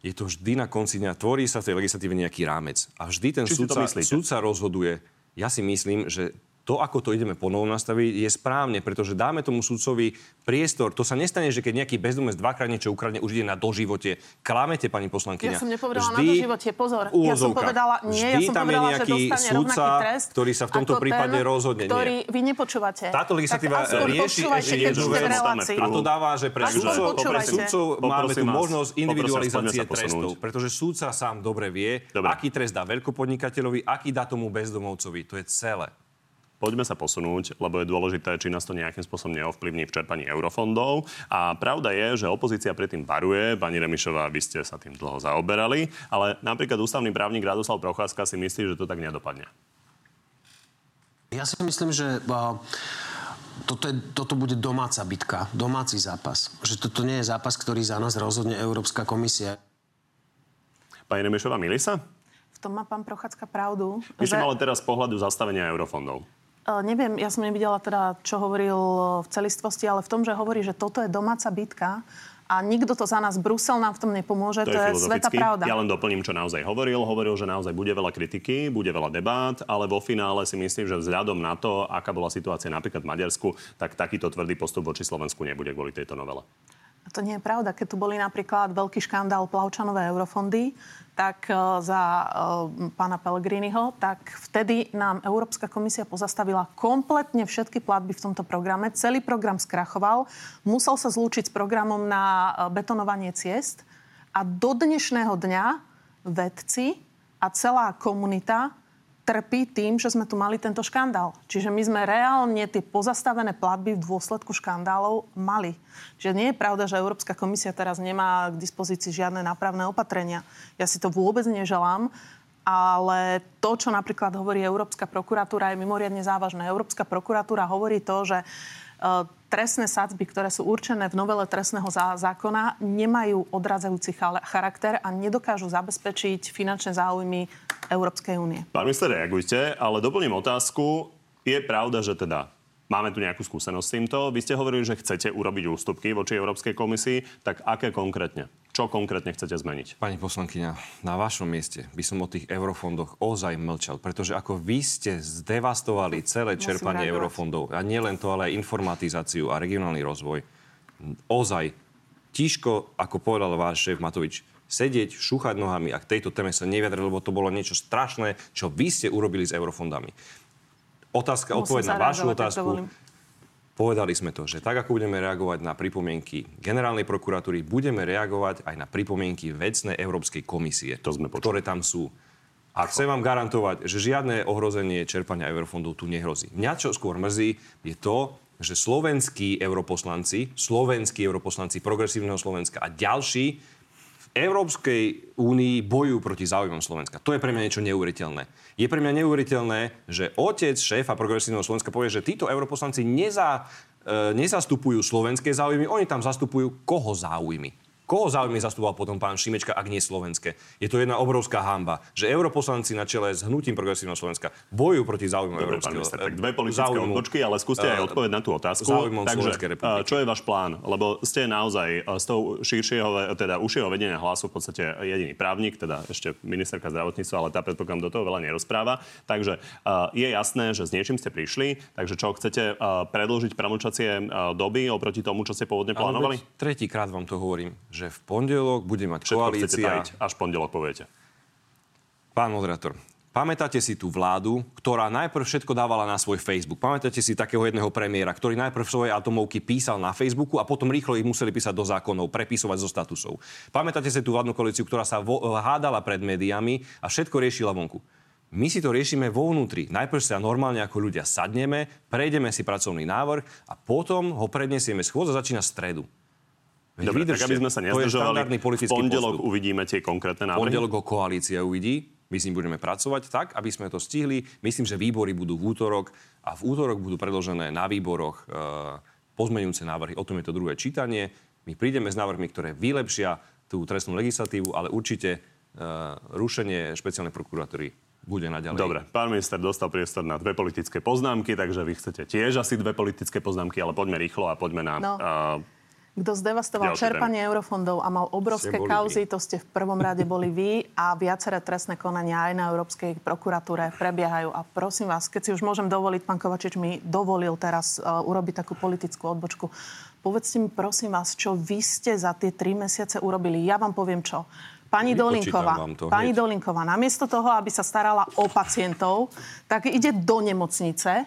Je to vždy na konci dňa. Tvorí sa v tej legislatíve nejaký rámec. A vždy ten sudca, sudca rozhoduje. Ja si myslím, že to, ako to ideme ponovom nastaviť, je správne, pretože dáme tomu sudcovi priestor. To sa nestane, že keď nejaký bezdomec dvakrát niečo ukradne, už ide na doživote. Klamete, pani poslankyňa. Ja som nepovedala na doživote, pozor. Ja som povedala, nie, ja Vždy som tam je povedala, že nejaký dostane sudca, trest, ktorý sa v tomto prípade ten, rozhodne. Ktorý Nie. vy nepočúvate. Táto legislatíva rieši ešte jednu vec. A to dáva, že pre sudcov, pre sudcov máme vás, možnosť individualizácie trestov. Pretože sudca sám dobre vie, aký trest dá veľkopodnikateľovi, aký dá tomu bezdomovcovi. To je celé. Poďme sa posunúť, lebo je dôležité, či nás to nejakým spôsobom neovplyvní v čerpaní eurofondov. A pravda je, že opozícia predtým varuje. Pani Remišová, vy ste sa tým dlho zaoberali. Ale napríklad ústavný právnik Radoslav Procházka si myslí, že to tak nedopadne. Ja si myslím, že a, toto, je, toto bude domáca bitka, domáci zápas. Že toto nie je zápas, ktorý za nás rozhodne Európska komisia. Pani Remišová, milí sa? V tom má pán Prochádzka pravdu. Myslím ale teraz z pohľadu zastavenia eurofondov. E, Neviem, ja som nevidela teda, čo hovoril v celistvosti, ale v tom, že hovorí, že toto je domáca bitka a nikto to za nás, Brusel nám v tom nepomôže, to, To je je sveta pravda. Ja len doplním, čo naozaj hovoril. Hovoril, že naozaj bude veľa kritiky, bude veľa debát, ale vo finále si myslím, že vzhľadom na to, aká bola situácia napríklad v Maďarsku, tak takýto tvrdý postup voči Slovensku nebude kvôli tejto novele. A to nie je pravda. Keď tu boli napríklad veľký škandál Plavčanové eurofondy, tak e, za e, pána Pellegriniho, tak vtedy nám Európska komisia pozastavila kompletne všetky platby v tomto programe. Celý program skrachoval, musel sa zlúčiť s programom na e, betonovanie ciest a do dnešného dňa vedci a celá komunita trpí tým, že sme tu mali tento škandál. Čiže my sme reálne tie pozastavené platby v dôsledku škandálov mali. Čiže nie je pravda, že Európska komisia teraz nemá k dispozícii žiadne nápravné opatrenia. Ja si to vôbec neželám, ale to, čo napríklad hovorí Európska prokuratúra, je mimoriadne závažné. Európska prokuratúra hovorí to, že e, trestné sadzby, ktoré sú určené v novele trestného zá- zákona, nemajú odradzajúci chal- charakter a nedokážu zabezpečiť finančné záujmy Európskej únie. Pán minister, reagujte, ale doplním otázku. Je pravda, že teda Máme tu nejakú skúsenosť s týmto. Vy ste hovorili, že chcete urobiť ústupky voči Európskej komisii. Tak aké konkrétne? Čo konkrétne chcete zmeniť? Pani poslankyňa, na vašom mieste by som o tých eurofondoch ozaj mlčal, pretože ako vy ste zdevastovali celé Musím čerpanie reagovať. eurofondov, a nie len to, ale aj informatizáciu a regionálny rozvoj, ozaj tiško, ako povedal váš šéf Matovič, sedieť, šúchať nohami a k tejto téme sa nevyjadril, lebo to bolo niečo strašné, čo vy ste urobili s eurofondami. Otázka, Musím odpoveď na vašu otázku. Povedali sme to, že tak ako budeme reagovať na pripomienky generálnej prokuratúry, budeme reagovať aj na pripomienky vecnej Európskej komisie, To sme počuli. ktoré tam sú. A chcem vám garantovať, že žiadne ohrozenie čerpania eurofondov tu nehrozí. Mňa čo skôr mrzí, je to, že slovenskí europoslanci, slovenskí europoslanci progresívneho Slovenska a ďalší Európskej únii bojujú proti záujmom Slovenska. To je pre mňa niečo neuveriteľné. Je pre mňa neuveriteľné, že otec šéfa progresívneho Slovenska povie, že títo europoslanci neza, e, nezastupujú slovenské záujmy, oni tam zastupujú koho záujmy. Koho záujmy zastupoval potom pán Šimečka, ak nie slovenské? Je to jedna obrovská hamba, že europoslanci na čele s hnutím progresívneho Slovenska bojujú proti záujmom Dobre, európskeho. minister, tak dve politické záujmu, odbočky, ale skúste aj eh, odpovedať na tú otázku. Takže, eh, čo je váš plán? Lebo ste naozaj eh, z toho širšieho, teda užšieho vedenia hlasu v podstate jediný právnik, teda ešte ministerka zdravotníctva, ale tá predpokladám do toho veľa nerozpráva. Takže eh, je jasné, že s niečím ste prišli, takže čo chcete eh, predlžiť pravomlčacie eh, doby oproti tomu, čo ste pôvodne plánovali? Tretíkrát vám to hovorím, že v pondelok bude mať Všetko koalícia... tajiť, až pondelok poviete. Pán moderátor, pamätáte si tú vládu, ktorá najprv všetko dávala na svoj Facebook. Pamätáte si takého jedného premiéra, ktorý najprv svoje atomovky písal na Facebooku a potom rýchlo ich museli písať do zákonov, prepisovať zo statusov. Pamätáte si tú vládnu koalíciu, ktorá sa vo- hádala pred médiami a všetko riešila vonku. My si to riešime vo vnútri. Najprv sa normálne ako ľudia sadneme, prejdeme si pracovný návrh a potom ho predniesieme. Schôdza začína stredu. Veď Dobre, tak vydržte. aby sme sa To je nezdržovali, v politický pondelok postup. uvidíme tie konkrétne V návrhy. pondelok ho koalícia uvidí, my s ním budeme pracovať tak, aby sme to stihli. Myslím, že výbory budú v útorok a v útorok budú predložené na výboroch e, pozmeňujúce návrhy. O tom je to druhé čítanie. My prídeme s návrhmi, ktoré vylepšia tú trestnú legislatívu, ale určite e, rušenie špeciálnej prokuratúry bude naďalej. Dobre, pán minister dostal priestor na dve politické poznámky, takže vy chcete tiež asi dve politické poznámky, ale poďme rýchlo a poďme na... No. Uh, Kto zdevastoval Ďalšie čerpanie eurofondov a mal obrovské Ste kauzy, to ste v prvom rade boli vy a viaceré trestné konania aj na Európskej prokuratúre prebiehajú. A prosím vás, keď si už môžem dovoliť, pán Kovačič mi dovolil teraz uh, urobiť takú politickú odbočku. Povedzte mi, prosím vás, čo vy ste za tie tri mesiace urobili. Ja vám poviem čo. Pani Dolinková, pani. Dolinková, namiesto toho, aby sa starala o pacientov, tak ide do nemocnice,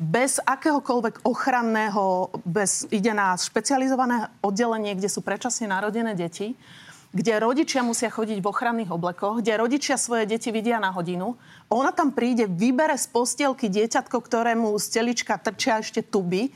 bez akéhokoľvek ochranného, bez, ide na špecializované oddelenie, kde sú predčasne narodené deti, kde rodičia musia chodiť v ochranných oblekoch, kde rodičia svoje deti vidia na hodinu. Ona tam príde, vybere z postielky dieťatko, ktorému z telička trčia ešte tuby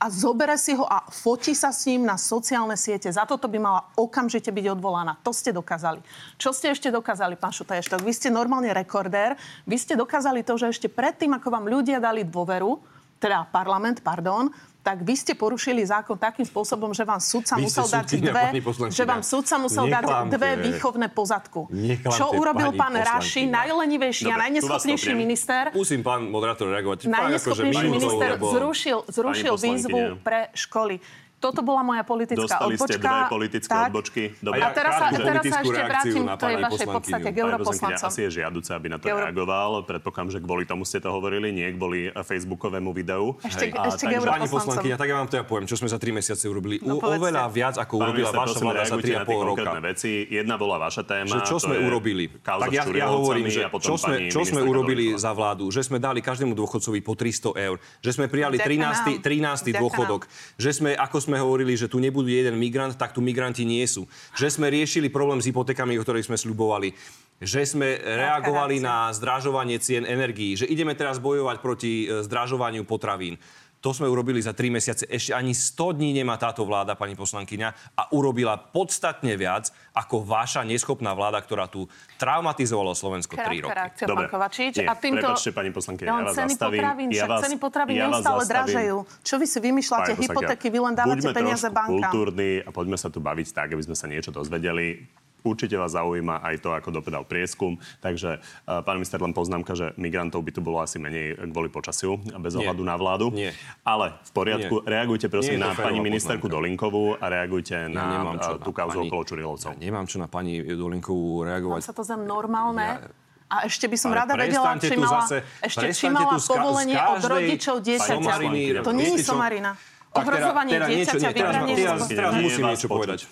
a zobere si ho a fotí sa s ním na sociálne siete. Za toto by mala okamžite byť odvolaná. To ste dokázali. Čo ste ešte dokázali, pán Šutaještok? Vy ste normálne rekordér. Vy ste dokázali to, že ešte predtým, ako vám ľudia dali dôveru, teda parlament, pardon, tak vy ste porušili zákon takým spôsobom, že vám sudca Vy musel dať dve, že vám sudca musel dať Neklamte. dve výchovné pozadku. Neklamte, Čo urobil pán Raši, najlenivejší a Dobre, vás najneschopnejší minister, Musím pán moderátor reagovať. Fakt, najneschopnejší akože minútou, minister zrušil, zrušil výzvu pre školy. Toto bola moja politická dostali ste odbočka. dve politické Tak. odbočky. A Dobre. A teraz sa, teraz sa ešte vrátim na k tej pani vašej podstate, k europoslancom. asi je žiaduce, aby na to Euro- reagoval. Predpokladám, že kvôli tomu ste to hovorili, nie kvôli facebookovému videu. Ešte- A ešte k takže- Pani poslankyňa, tak ja vám to ja poviem, čo sme za 3 mesiace urobili. No, povedzte. oveľa viac, ako Pán urobila vaša vláda za 3,5 na tie roka. veci. Jedna bola vaša téma. Že čo sme je urobili? Tak ja, hovorím, že a čo sme, čo urobili za vládu? Že sme dali každému dôchodcovi po 300 eur. Že sme prijali Vďaka 13. nám. 13. Vďaka dôchodok. Že sme, ako sme hovorili, že tu nebudú jeden migrant, tak tu migranti nie sú. Že sme riešili problém s hypotékami, o ktorých sme sľubovali. Že sme reagovali na zdražovanie cien energií. Že ideme teraz bojovať proti e, zdražovaniu potravín. To sme urobili za 3 mesiace. Ešte ani 100 dní nemá táto vláda, pani poslankyňa, a urobila podstatne viac ako vaša neschopná vláda, ktorá tu traumatizovala Slovensko 3 roky. Reakcia, Dobre. pán Kovačič. Nie, a týmto... prepáčte, pani poslankyňa, ja vás ceny zastavím. potravín, Ja vás- ceny potravín ja neustále zastavím. dražajú. Čo vy si vymýšľate? Hypotéky, vy len dávate buďme peniaze bankám. kultúrni a poďme sa tu baviť tak, aby sme sa niečo dozvedeli. Určite vás zaujíma aj to, ako dopadal prieskum. Takže, uh, pán minister, len poznámka, že migrantov by tu bolo asi menej kvôli počasiu, bez Nie. ohľadu na vládu. Nie. Ale v poriadku, Nie. reagujte prosím Nie na pani ministerku poznámka. Dolinkovú a reagujte Ja na nemám čo uh, tú na kauzu pani- okolo Čurilovcov. Ja nemám čo na pani Dolinkovú reagovať. sa to zdá normálne? A ešte by som Ale rada vedela, či mala, zase- ešte či mala tu z ka- povolenie od rodičov dieťaťa. To nie je somarina. Teraz- Ohrozovanie niečo- dieťaťa, teraz, vybranie teraz, musím niečo povedať.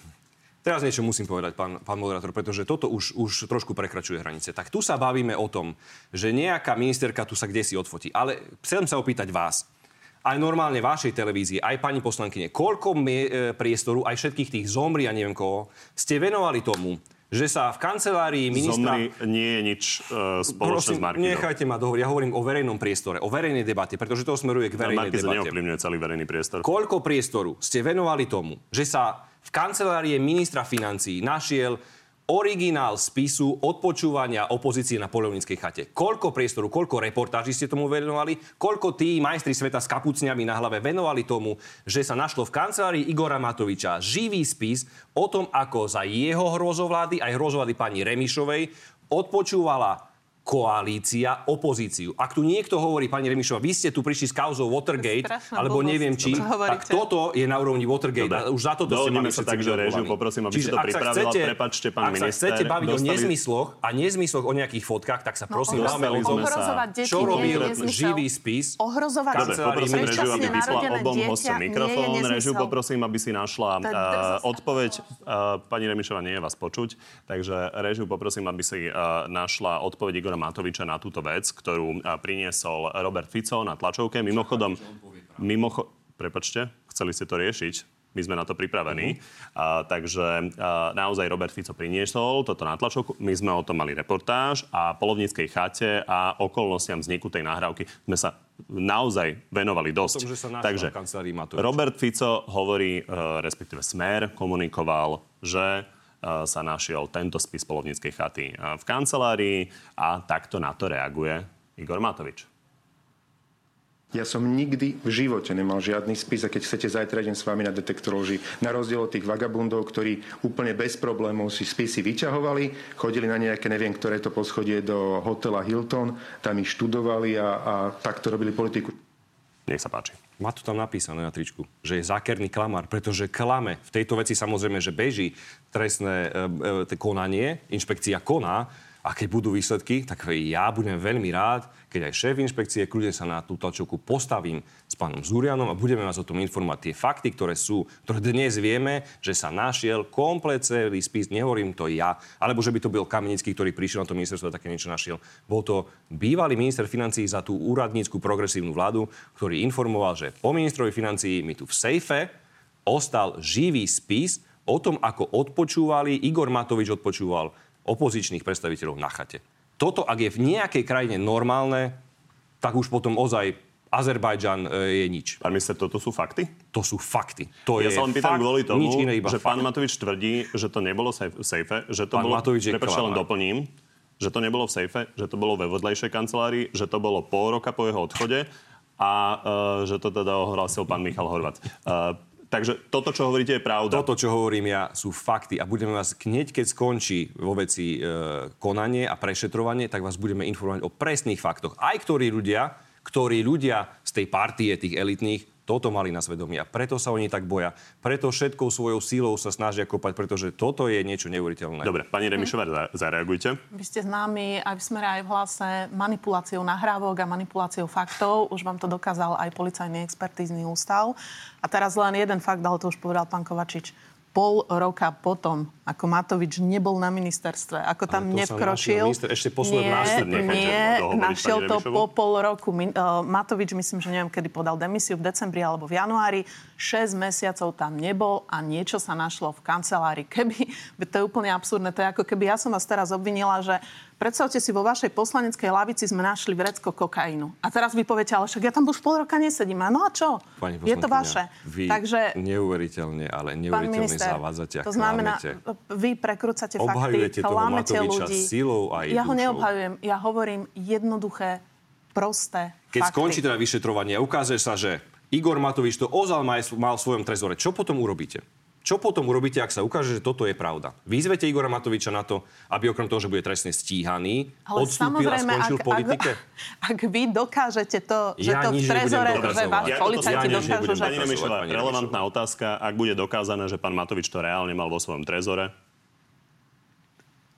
Teraz niečo musím povedať, pán, pán moderátor, pretože toto už, už trošku prekračuje hranice. Tak tu sa bavíme o tom, že nejaká ministerka tu sa kde si odfotí. Ale chcem sa opýtať vás, aj normálne vašej televízie, aj pani poslankyne, koľko mie, e, priestoru, aj všetkých tých zomri a neviem koho, ste venovali tomu, že sa v kancelárii ministra... Zomri nie je nič uh, spoločné s Prosím, Markizom. nechajte ma dohovoriť. Ja hovorím o verejnom priestore, o verejnej debate, pretože to smeruje k verejnej Markiz debate. neovplyvňuje celý verejný priestor. Koľko priestoru ste venovali tomu, že sa v kancelárie ministra financií našiel originál spisu odpočúvania opozície na Polovníckej chate. Koľko priestoru, koľko reportáží ste tomu venovali, koľko tí majstri sveta s kapucniami na hlave venovali tomu, že sa našlo v kancelárii Igora Matoviča živý spis o tom, ako za jeho hrozovlády, aj hrozovlády pani Remišovej, odpočúvala koalícia opozíciu. Ak tu niekto hovorí, pani Remišová, vy ste tu prišli s kauzou Watergate, alebo blbosť, neviem či, tak toto je na úrovni Watergate. Dobre. Už za toto ste mali sa tak, že režiu poprosím, aby si Čiže to ak sa pripravila. chcete- Prepáčte, pán ak minister, sa chcete baviť o dostali- nezmysloch a nezmysloch o nejakých fotkách, tak sa prosím ohroz- bavme o tom, čo robil živý spis. Ohrozovať Dobre, poprosím režiu, aby narodené obom hostom mikrofón. Režiu poprosím, aby si našla To odpoveď. Pani Remišová, nie je vás počuť. Takže režiu poprosím, aby si našla odpoveď Igora Matoviča na túto vec, ktorú priniesol Robert Fico na tlačovke. Mimochodom, mimocho- prepačte, chceli ste to riešiť. My sme na to pripravení. Uh, takže uh, naozaj Robert Fico priniesol toto na tlačovku. My sme o tom mali reportáž a polovníckej chate a okolnostiam vzniku tej nahrávky sme sa naozaj venovali dosť. Tom, že sa Takže. Robert Fico hovorí, uh, respektíve Smer komunikoval, že sa našiel tento spis polovníckej chaty uh, v kancelárii a takto na to reaguje Igor Matovič. Ja som nikdy v živote nemal žiadny spis a keď chcete, zajtra idem s vami na detektor lži. Na rozdiel od tých vagabundov, ktorí úplne bez problémov si spisy vyťahovali, chodili na nejaké, neviem, ktoré to poschodie do hotela Hilton, tam ich študovali a, a takto robili politiku. Nech sa páči. Má to tam napísané na tričku, že je zákerný klamár, pretože klame. V tejto veci samozrejme, že beží trestné e, e, konanie, inšpekcia koná a keď budú výsledky, tak ja budem veľmi rád, keď aj šéf inšpekcie, kľudne sa na tú tlačovku postavím s pánom Zurianom a budeme vás o tom informovať. Tie fakty, ktoré sú, ktoré dnes vieme, že sa našiel komplet celý spis, nehovorím to ja, alebo že by to bol Kamenický, ktorý prišiel na to ministerstvo a také niečo našiel. Bol to bývalý minister financií za tú úradnícku progresívnu vládu, ktorý informoval, že po ministrovi financií mi tu v sejfe ostal živý spis o tom, ako odpočúvali, Igor Matovič odpočúval opozičných predstaviteľov na chate. Toto, ak je v nejakej krajine normálne, tak už potom ozaj Azerbajdžan e, je nič. Pán minister, toto sú fakty? To sú fakty. To ja je sa len pýtam fakt, kvôli tomu, nič iné, iba že fakt. pán Matovič tvrdí, že to nebolo v sejfe, že to Pán bolo... Matovič je len doplním, že to nebolo v sejfe, že to bolo ve vedlejšej kancelárii, že to bolo pol roka po jeho odchode a uh, že to teda ohlásil pán Michal Horvat. Uh, takže toto, čo hovoríte, je pravda. Toto, čo hovorím ja, sú fakty a budeme vás hneď, keď skončí vo veci e, konanie a prešetrovanie, tak vás budeme informovať o presných faktoch. Aj ktorí ľudia, ktorí ľudia z tej partie, tých elitných, toto mali na svedomí a preto sa oni tak boja. Preto všetkou svojou sílou sa snažia kopať, pretože toto je niečo neuveriteľné. Dobre, pani Remišová, za- zareagujte. Vy ste známi aj v smere, aj v hlase manipuláciou nahrávok a manipuláciou faktov. Už vám to dokázal aj policajný expertízny ústav. A teraz len jeden fakt, ale to už povedal pán Kovačič. Pol roka potom, ako Matovič nebol na ministerstve, ako tam nevkročil... našiel ešte nie, nie, našiel to po pol roku. Uh, Matovič, myslím, že neviem, kedy podal demisiu, v decembri alebo v januári. 6 mesiacov tam nebol a niečo sa našlo v kancelárii. Keby, to je úplne absurdné, to je ako keby ja som vás teraz obvinila, že predstavte si, vo vašej poslaneckej lavici sme našli vrecko kokainu. A teraz vy poviete, ale však ja tam už pol roka nesedím. A no a čo? Pani je to vaše. Vy Takže, neuveriteľne, ale neuveriteľne minister, zavádzate a to znamená, klamete. vy prekrúcate fakty, Obhajujete toho klamete ľudí. silou aj ja ho neobhajujem, ja hovorím jednoduché, prosté Keď fakty. skončí teda vyšetrovanie a ukáže sa, že Igor Matovič to ozal mal, v svojom trezore, čo potom urobíte? Čo potom urobíte, ak sa ukáže, že toto je pravda? Vyzvete Igora Matoviča na to, aby okrem toho, že bude trestne stíhaný, Ale odstúpil a skončil ak, v politike? Ak, ak vy dokážete to, že Ja to v trezore, že vás Ja policajti ja dokážu, že... Pani Remišová, Pani relevantná otázka, ak bude dokázané, že pán Matovič to reálne mal vo svojom trezore,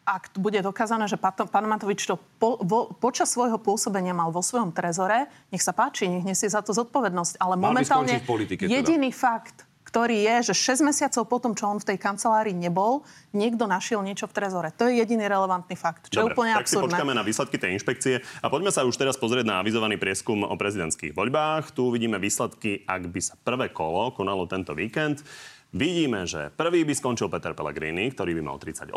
ak bude dokázané, že pán, Matovič to po, vo, počas svojho pôsobenia mal vo svojom trezore, nech sa páči, nech nesie za to zodpovednosť. Ale Mal momentálne politike teda. jediný fakt, ktorý je, že 6 mesiacov potom, čo on v tej kancelárii nebol, niekto našiel niečo v trezore. To je jediný relevantný fakt, čo je Dobre, úplne tak si absurdné. počkáme na výsledky tej inšpekcie a poďme sa už teraz pozrieť na avizovaný prieskum o prezidentských voľbách. Tu uvidíme výsledky, ak by sa prvé kolo konalo tento víkend. Vidíme, že prvý by skončil Peter Pellegrini, ktorý by mal 38%,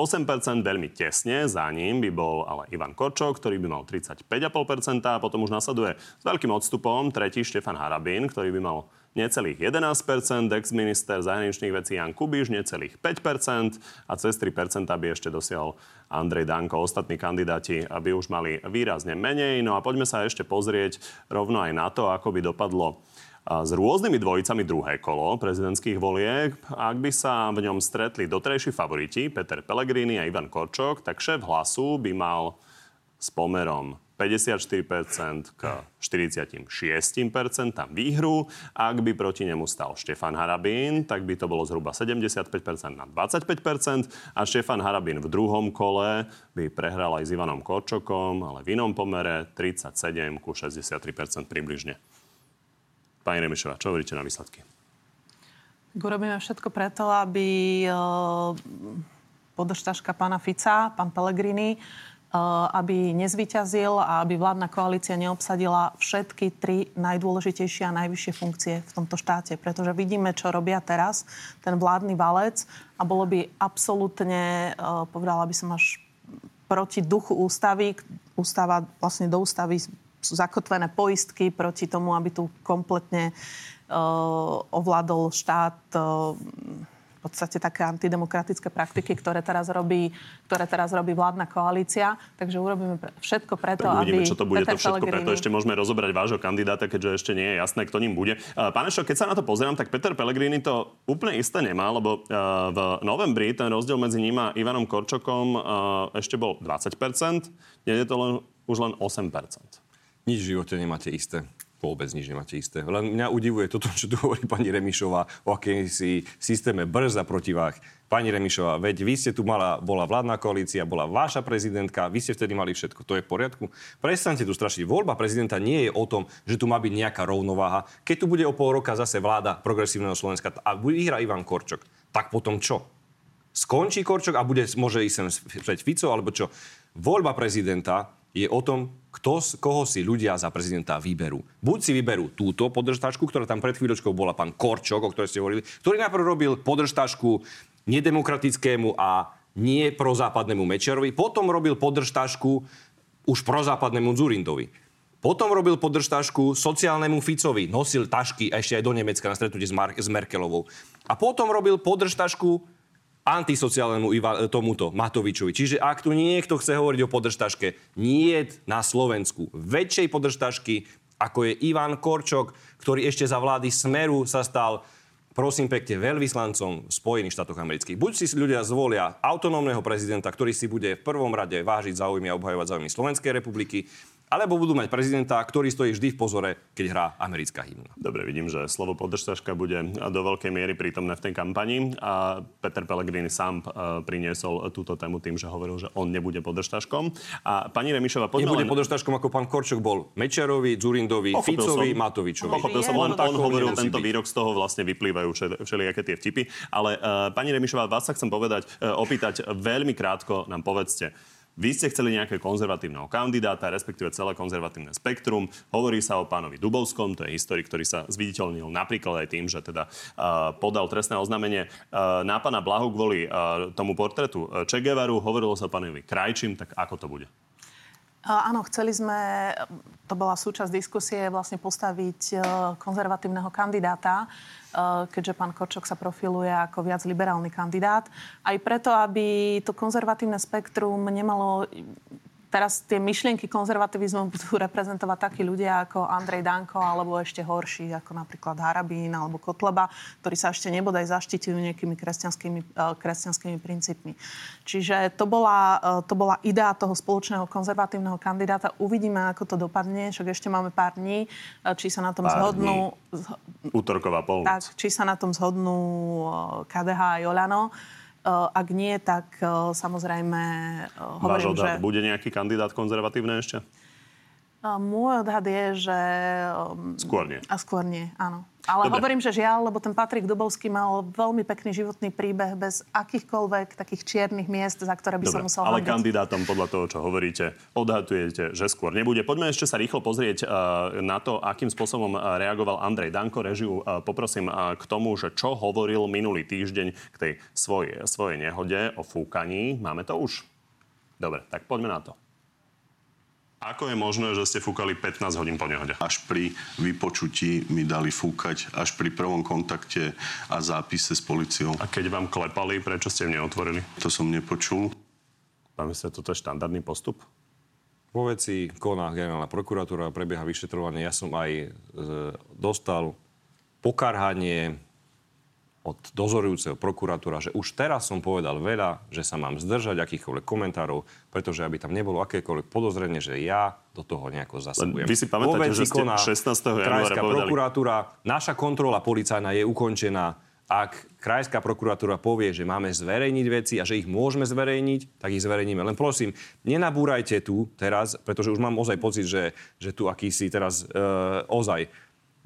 veľmi tesne, za ním by bol ale Ivan Korčok, ktorý by mal 35,5% a potom už nasleduje s veľkým odstupom tretí Štefan Harabín, ktorý by mal necelých 11%, ex-minister zahraničných vecí Jan Kubiš necelých 5% a cez 3% by ešte dosiahol Andrej Danko. Ostatní kandidáti by už mali výrazne menej. No a poďme sa ešte pozrieť rovno aj na to, ako by dopadlo s rôznymi dvojicami druhé kolo prezidentských volieb. Ak by sa v ňom stretli doterajší favoriti Peter Pellegrini a Ivan Korčok, tak šéf hlasu by mal s pomerom 54% k 46% výhru. Ak by proti nemu stal Štefan Harabín, tak by to bolo zhruba 75% na 25% a Štefan Harabín v druhom kole by prehral aj s Ivanom Korčokom, ale v inom pomere 37 ku 63% približne. Pani Remišová, čo hovoríte na výsledky? Urobíme všetko preto, aby e, podržtaška pána Fica, pán Pellegrini, e, aby nezvyťazil a aby vládna koalícia neobsadila všetky tri najdôležitejšie a najvyššie funkcie v tomto štáte. Pretože vidíme, čo robia teraz ten vládny valec a bolo by absolútne, e, povedala by som až proti duchu ústavy. Ústava, vlastne do ústavy sú zakotvené poistky proti tomu, aby tu kompletne uh, ovládol štát uh, v podstate také antidemokratické praktiky, ktoré teraz robí, ktoré teraz robí vládna koalícia. Takže urobíme všetko preto, uvidíme, aby čo to bude Peter to všetko. Pellegrini... Preto ešte môžeme rozobrať vášho kandidáta, keďže ešte nie je jasné, kto ním bude. Uh, Pán Ešo, keď sa na to pozerám, tak Peter Pellegrini to úplne isté nemá, lebo v novembri ten rozdiel medzi ním a Ivanom Korčokom ešte bol 20%. Nie je to len, už len 8%. Nič v živote nemáte isté. Vôbec nič nemáte isté. Len mňa udivuje toto, čo tu hovorí pani Remišová o akýmsi systéme brz a protivách. Pani Remišová, veď vy ste tu mala, bola vládna koalícia, bola váša prezidentka, vy ste vtedy mali všetko. To je v poriadku? Prestaňte tu strašiť. Voľba prezidenta nie je o tom, že tu má byť nejaká rovnováha. Keď tu bude o pol roka zase vláda progresívneho Slovenska a vyhrá Ivan Korčok, tak potom čo? Skončí Korčok a bude, môže ísť sem Fico, alebo čo? Voľba prezidenta je o tom, kto, koho si ľudia za prezidenta vyberú. Buď si vyberú túto podržtačku, ktorá tam pred chvíľočkou bola pán Korčok, o ktorej ste hovorili, ktorý najprv robil podržtačku nedemokratickému a nie prozápadnému Mečiarovi, potom robil podržtačku už prozápadnému Zurindovi. Potom robil podržtašku sociálnemu Ficovi, nosil tašky ešte aj do Nemecka na stretnutie s, Mar- s Merkelovou. A potom robil podržtašku antisociálnemu Iva, tomuto Matovičovi. Čiže ak tu niekto chce hovoriť o podržtaške, nie na Slovensku väčšej podržtašky, ako je Ivan Korčok, ktorý ešte za vlády Smeru sa stal prosím pekne, veľvyslancom v Spojených štátoch amerických. Buď si ľudia zvolia autonómneho prezidenta, ktorý si bude v prvom rade vážiť záujmy a obhajovať záujmy Slovenskej republiky, alebo budú mať prezidenta, ktorý stojí vždy v pozore, keď hrá americká hymna. Dobre, vidím, že slovo podržtaška bude do veľkej miery prítomné v tej kampani a Peter Pellegrini sám uh, priniesol túto tému tým, že hovoril, že on nebude podržtaškom. A pani Remišová, poďme Nebude len... podržtaškom, ako pán Korčok bol Mečiarovi, Zurindovi, Pochopil Ficovi, som. Matovičovi. Pochopil som, len on hovoril tento byť. výrok, z toho vlastne vyplývajú všel- všelijaké tie vtipy. Ale uh, pani Remišová, vás sa chcem povedať, uh, opýtať veľmi krátko, nám povedzte, vy ste chceli nejakého konzervatívneho kandidáta, respektíve celé konzervatívne spektrum. Hovorí sa o pánovi Dubovskom, to je historik, ktorý sa zviditeľnil napríklad aj tým, že teda uh, podal trestné oznámenie uh, na pána Blahu kvôli uh, tomu portretu Che Guevaru. Hovorilo sa pánovi Krajčím, tak ako to bude? Áno, chceli sme, to bola súčasť diskusie, vlastne postaviť e, konzervatívneho kandidáta, e, keďže pán Korčok sa profiluje ako viac liberálny kandidát. Aj preto, aby to konzervatívne spektrum nemalo teraz tie myšlienky konzervativizmu budú reprezentovať takí ľudia ako Andrej Danko alebo ešte horší ako napríklad Harabín alebo Kotleba, ktorí sa ešte nebodaj zaštitujú nejakými kresťanskými, uh, kresťanskými princípmi. Čiže to bola, uh, to bola idea toho spoločného konzervatívneho kandidáta. Uvidíme, ako to dopadne, však ešte máme pár dní, uh, či sa na tom Pár zhodnú. Útorková polnoc. Tak, či sa na tom zhodnú KDH a Jolano. Ak nie, tak samozrejme Váš hovorím, že... odhad, bude nejaký kandidát konzervatívne ešte? Môj odhad je, že... Skôr nie. A skôr nie, áno. Ale Dobre. hovorím, že žiaľ, lebo ten Patrik Dubovský mal veľmi pekný životný príbeh bez akýchkoľvek takých čiernych miest, za ktoré by Dobre, musel ale hambiť. kandidátom podľa toho, čo hovoríte, odhadujete, že skôr nebude. Poďme ešte sa rýchlo pozrieť uh, na to, akým spôsobom uh, reagoval Andrej Danko. Režiu uh, poprosím uh, k tomu, že čo hovoril minulý týždeň k tej svojej, svojej nehode o fúkaní. Máme to už? Dobre, tak poďme na to. Ako je možné, že ste fúkali 15 hodín po nehode? Až pri vypočutí mi dali fúkať, až pri prvom kontakte a zápise s policiou. A keď vám klepali, prečo ste im neotvorili? To som nepočul. Pán minister, toto je štandardný postup? Vo veci koná generálna prokuratúra, prebieha vyšetrovanie. Ja som aj e, dostal pokarhanie od dozorujúceho prokuratúra, že už teraz som povedal veľa, že sa mám zdržať akýchkoľvek komentárov, pretože aby tam nebolo akékoľvek podozrenie, že ja do toho nejako zasahujem. Vy si pamätáte, že ste koná 16. januára povedali- prokuratúra, naša kontrola policajná je ukončená. Ak krajská prokuratúra povie, že máme zverejniť veci a že ich môžeme zverejniť, tak ich zverejníme. Len prosím, nenabúrajte tu teraz, pretože už mám ozaj pocit, že, že tu akýsi teraz e, ozaj,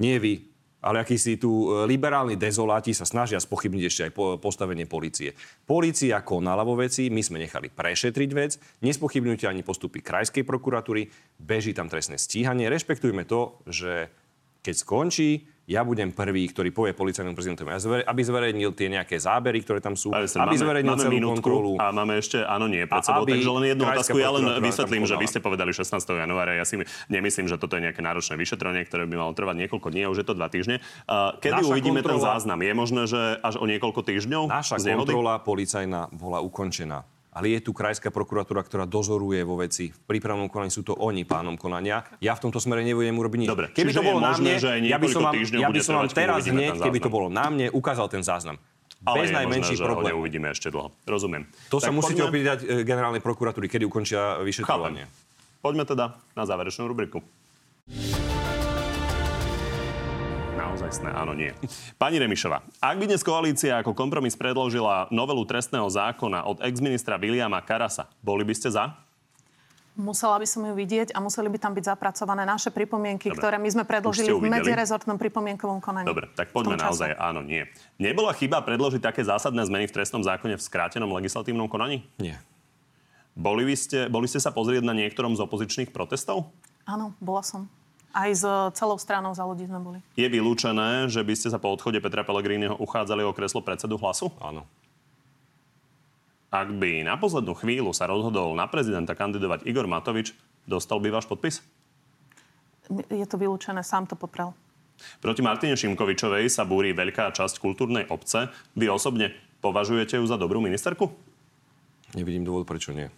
nie vy, ale akýsi tu e, liberálni dezoláti sa snažia spochybniť ešte aj po, postavenie policie. Polícia konala vo veci, my sme nechali prešetriť vec, nespochybňujte ani postupy krajskej prokuratúry, beží tam trestné stíhanie, rešpektujme to, že keď skončí, ja budem prvý, ktorý povie policajnému prezidentovi, aby zverejnil tie nejaké zábery, ktoré tam sú, aby máme, zverejnil máme celú kontrolu. a máme ešte, áno, nie, pred sebou. Takže len jednu otázku. Ja len vysvetlím, že vy ste povedali 16. januára. Ja si nemyslím, že toto je nejaké náročné vyšetrenie, ktoré by malo trvať niekoľko dní a už je to dva týždne. Kedy Naša uvidíme ten kontrola- záznam? Je možné, že až o niekoľko týždňov? Naša kontrola policajná bola ukončená. Ale je tu krajská prokuratúra, ktorá dozoruje vo veci. V prípravnom konaní sú to oni pánom konania. Ja v tomto smere nebudem urobiť nič. Dobre, keby to bolo na mne, ja by som vám, ja by som vám teraz hneď, keby to bolo na mne, ukázal ten záznam. Ale Bez je najmenší možné, že ho problém. neuvidíme ešte dlho. Rozumiem. To sa Tak musíte poďme- opýtať e, generálnej prokuratúry, kedy ukončia vyšetrovanie. Chápem. Poďme teda na záverečnú rubriku. Naozaj sné, áno, nie. Pani Remišová, ak by dnes koalícia ako kompromis predložila novelu trestného zákona od ex-ministra Viliama Karasa, boli by ste za? Musela by som ju vidieť a museli by tam byť zapracované naše pripomienky, Dobre. ktoré my sme predložili v medzirezortnom pripomienkovom konaní. Dobre, tak poďme naozaj áno, nie. Nebola chyba predložiť také zásadné zmeny v trestnom zákone v skrátenom legislatívnom konaní? Nie. Boli, by ste, boli ste sa pozrieť na niektorom z opozičných protestov? Áno, bola som. Aj s celou stranou za ľudí sme boli. Je vylúčené, že by ste sa po odchode Petra Pellegriniho uchádzali o kreslo predsedu hlasu? Áno. Ak by na poslednú chvíľu sa rozhodol na prezidenta kandidovať Igor Matovič, dostal by váš podpis? Je to vylúčené, sám to poprel. Proti Martine Šimkovičovej sa búri veľká časť kultúrnej obce. Vy osobne považujete ju za dobrú ministerku? Nevidím dôvod, prečo nie.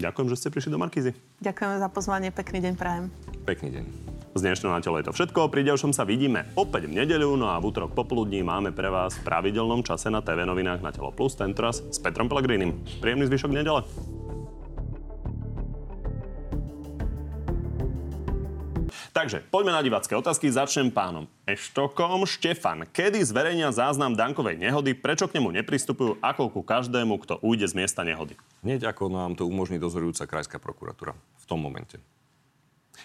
Ďakujem, že ste prišli do Markízy. Ďakujeme za pozvanie, pekný deň prajem. Pekný deň. Z dnešného na telo je to všetko. Pri ďalšom sa vidíme opäť v nedeľu, no a v útorok popoludní máme pre vás v pravidelnom čase na TV novinách na Telo Plus, tentoraz s Petrom Pellegrinim. Príjemný zvyšok nedele. Takže poďme na divácké otázky. Začnem pánom Eštokom. Štefan, kedy zverejnia záznam Dankovej nehody? Prečo k nemu nepristupujú ako ku každému, kto ujde z miesta nehody? Hneď ako nám to umožní dozorujúca krajská prokuratúra v tom momente.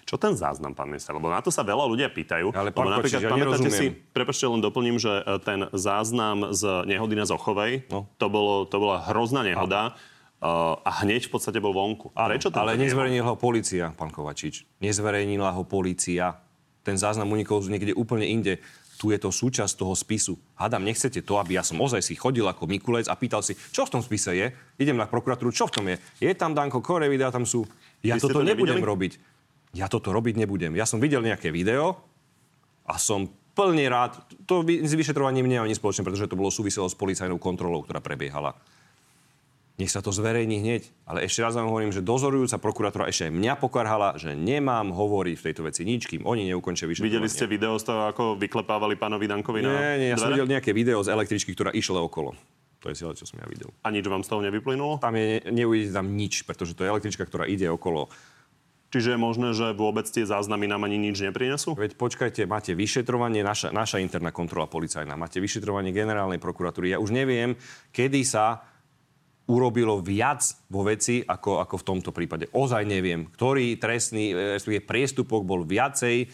Čo ten záznam, pán minister? Lebo na to sa veľa ľudia pýtajú. Ale Lebo pán napríklad, Kočiš, ja pamätáte si, prepačte, len doplním, že e, ten záznam z nehody na Zochovej, No. to, bolo, to bola hrozná nehoda e, a hneď v podstate bol vonku. Áno, Prečo ale nezverejnila ho policia, pán Kovačič. Nezverejnila ho policia. Ten záznam unikol niekde úplne inde. Tu je to súčasť toho spisu. Hádam, nechcete to, aby ja som ozaj si chodil ako Mikulec a pýtal si, čo v tom spise je? Idem na prokuratúru, čo v tom je? Je tam Danko, ktoré videá tam sú? Ja Vy toto to nebudem nevideli? robiť. Ja toto robiť nebudem. Ja som videl nejaké video a som plne rád. To s vyšetrovaním nemá nič spoločné, pretože to bolo súviselo s policajnou kontrolou, ktorá prebiehala. nech sa to zverejní hneď. Ale ešte raz vám hovorím, že dozorujúca prokurátora ešte aj mňa pokarhala, že nemám hovoriť v tejto veci nič, kým oni neukončia vyšetrovanie. Videli ste video z toho, ako vyklepávali pánovi Dankovi na Nie, nie, ja som videl nejaké video z električky, ktorá išla okolo. To je celé, čo som ja videl. A nič vám z toho nevyplynulo? Tam je, neuvidíte tam nič, pretože to je električka, ktorá ide okolo. Čiže je možné, že vôbec tie záznamy nám ani nič neprinesú? Veď počkajte, máte vyšetrovanie, naša, naša interná kontrola policajná, máte vyšetrovanie generálnej prokuratúry. Ja už neviem, kedy sa urobilo viac vo veci ako, ako v tomto prípade. Ozaj neviem, ktorý trestný, e, respektíve priestupok bol viacej e,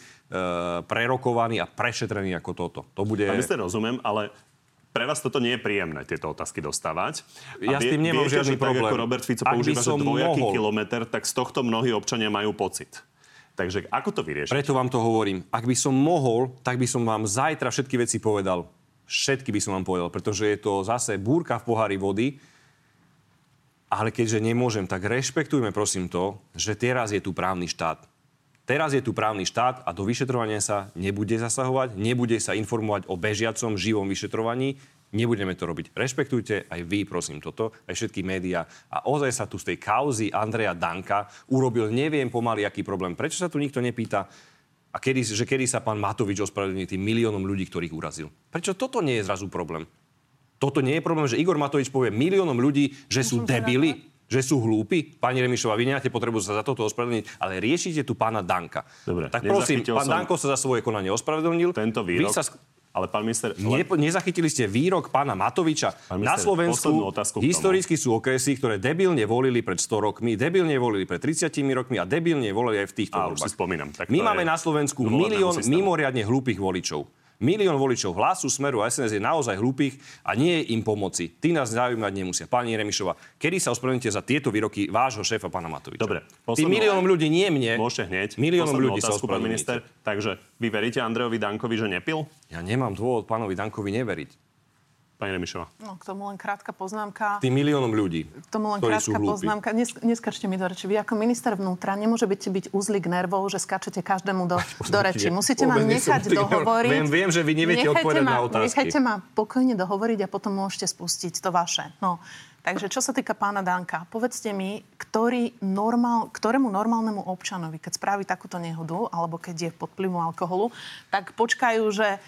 prerokovaný a prešetrený ako toto. To bude... Pán minister, rozumiem, ale pre vás toto nie je príjemné, tieto otázky dostávať. Ja s tým nemám viete, žiadny že tak problém. ako Robert Fico Ak používa, že dvojaký mohol. kilometr, tak z tohto mnohí občania majú pocit. Takže ako to vyriešiť? Preto vám to hovorím. Ak by som mohol, tak by som vám zajtra všetky veci povedal. Všetky by som vám povedal, pretože je to zase búrka v pohári vody. Ale keďže nemôžem, tak rešpektujme prosím to, že teraz je tu právny štát. Teraz je tu právny štát a do vyšetrovania sa nebude zasahovať, nebude sa informovať o bežiacom živom vyšetrovaní. Nebudeme to robiť. Rešpektujte aj vy, prosím, toto, aj všetky médiá. A ozaj sa tu z tej kauzy Andreja Danka urobil neviem pomaly aký problém. Prečo sa tu nikto nepýta, a kedy, že kedy sa pán Matovič ospravedlní tým miliónom ľudí, ktorých urazil? Prečo toto nie je zrazu problém? Toto nie je problém, že Igor Matovič povie miliónom ľudí, že sú debili, že sú hlúpi? Pani Remišová, vy nemáte potrebu sa za toto ospravedlniť, ale riešite tu pána Danka. Dobre, tak prosím, pán som- Danko sa za svoje konanie ospravedlnil. Tento Vy výrok... sa... Ale pán minister... Ne, nezachytili ste výrok pána Matoviča. Pán Na minister, Slovensku poslednú otázku historicky sú okresy, ktoré debilne volili pred 100 rokmi, debilne volili pred 30 rokmi a debilne volili aj v týchto voľbách. si spomínam. Tak My máme na Slovensku milión mimoriadne hlúpych voličov. Milión voličov hlasu, smeru a SNS je naozaj hlúpych a nie je im pomoci. Tí nás zaujímať nemusia. Pani Remišova, kedy sa ospravedlníte za tieto výroky vášho šéfa, pána Matoviča? Dobre, Tým poslednú- miliónom ľudí, nie mne. Môžete hneď. Miliónom ľudí sa otázku, ospravedlníte. minister. Takže vy veríte Andrejovi Dankovi, že nepil? Ja nemám dôvod pánovi Dankovi neveriť. Pani Remišová. No, k tomu len krátka poznámka. Tým miliónom ľudí, K tomu len krátka poznámka. Nes, neskarčte mi do reči. Vy ako minister vnútra nemôže byť, byť uzlik nervov, že skáčete každému do, do reči. Musíte ma nechať dohovoriť. Viem- viem, že vy neviete odpovedať na otázky. Nechajte ma pokojne dohovoriť a potom môžete spustiť to vaše. No. Takže čo sa týka pána Danka, povedzte mi, ktorý normál, ktorému normálnemu občanovi, keď spraví takúto nehodu, alebo keď je pod vplyvom alkoholu, tak počkajú, že e,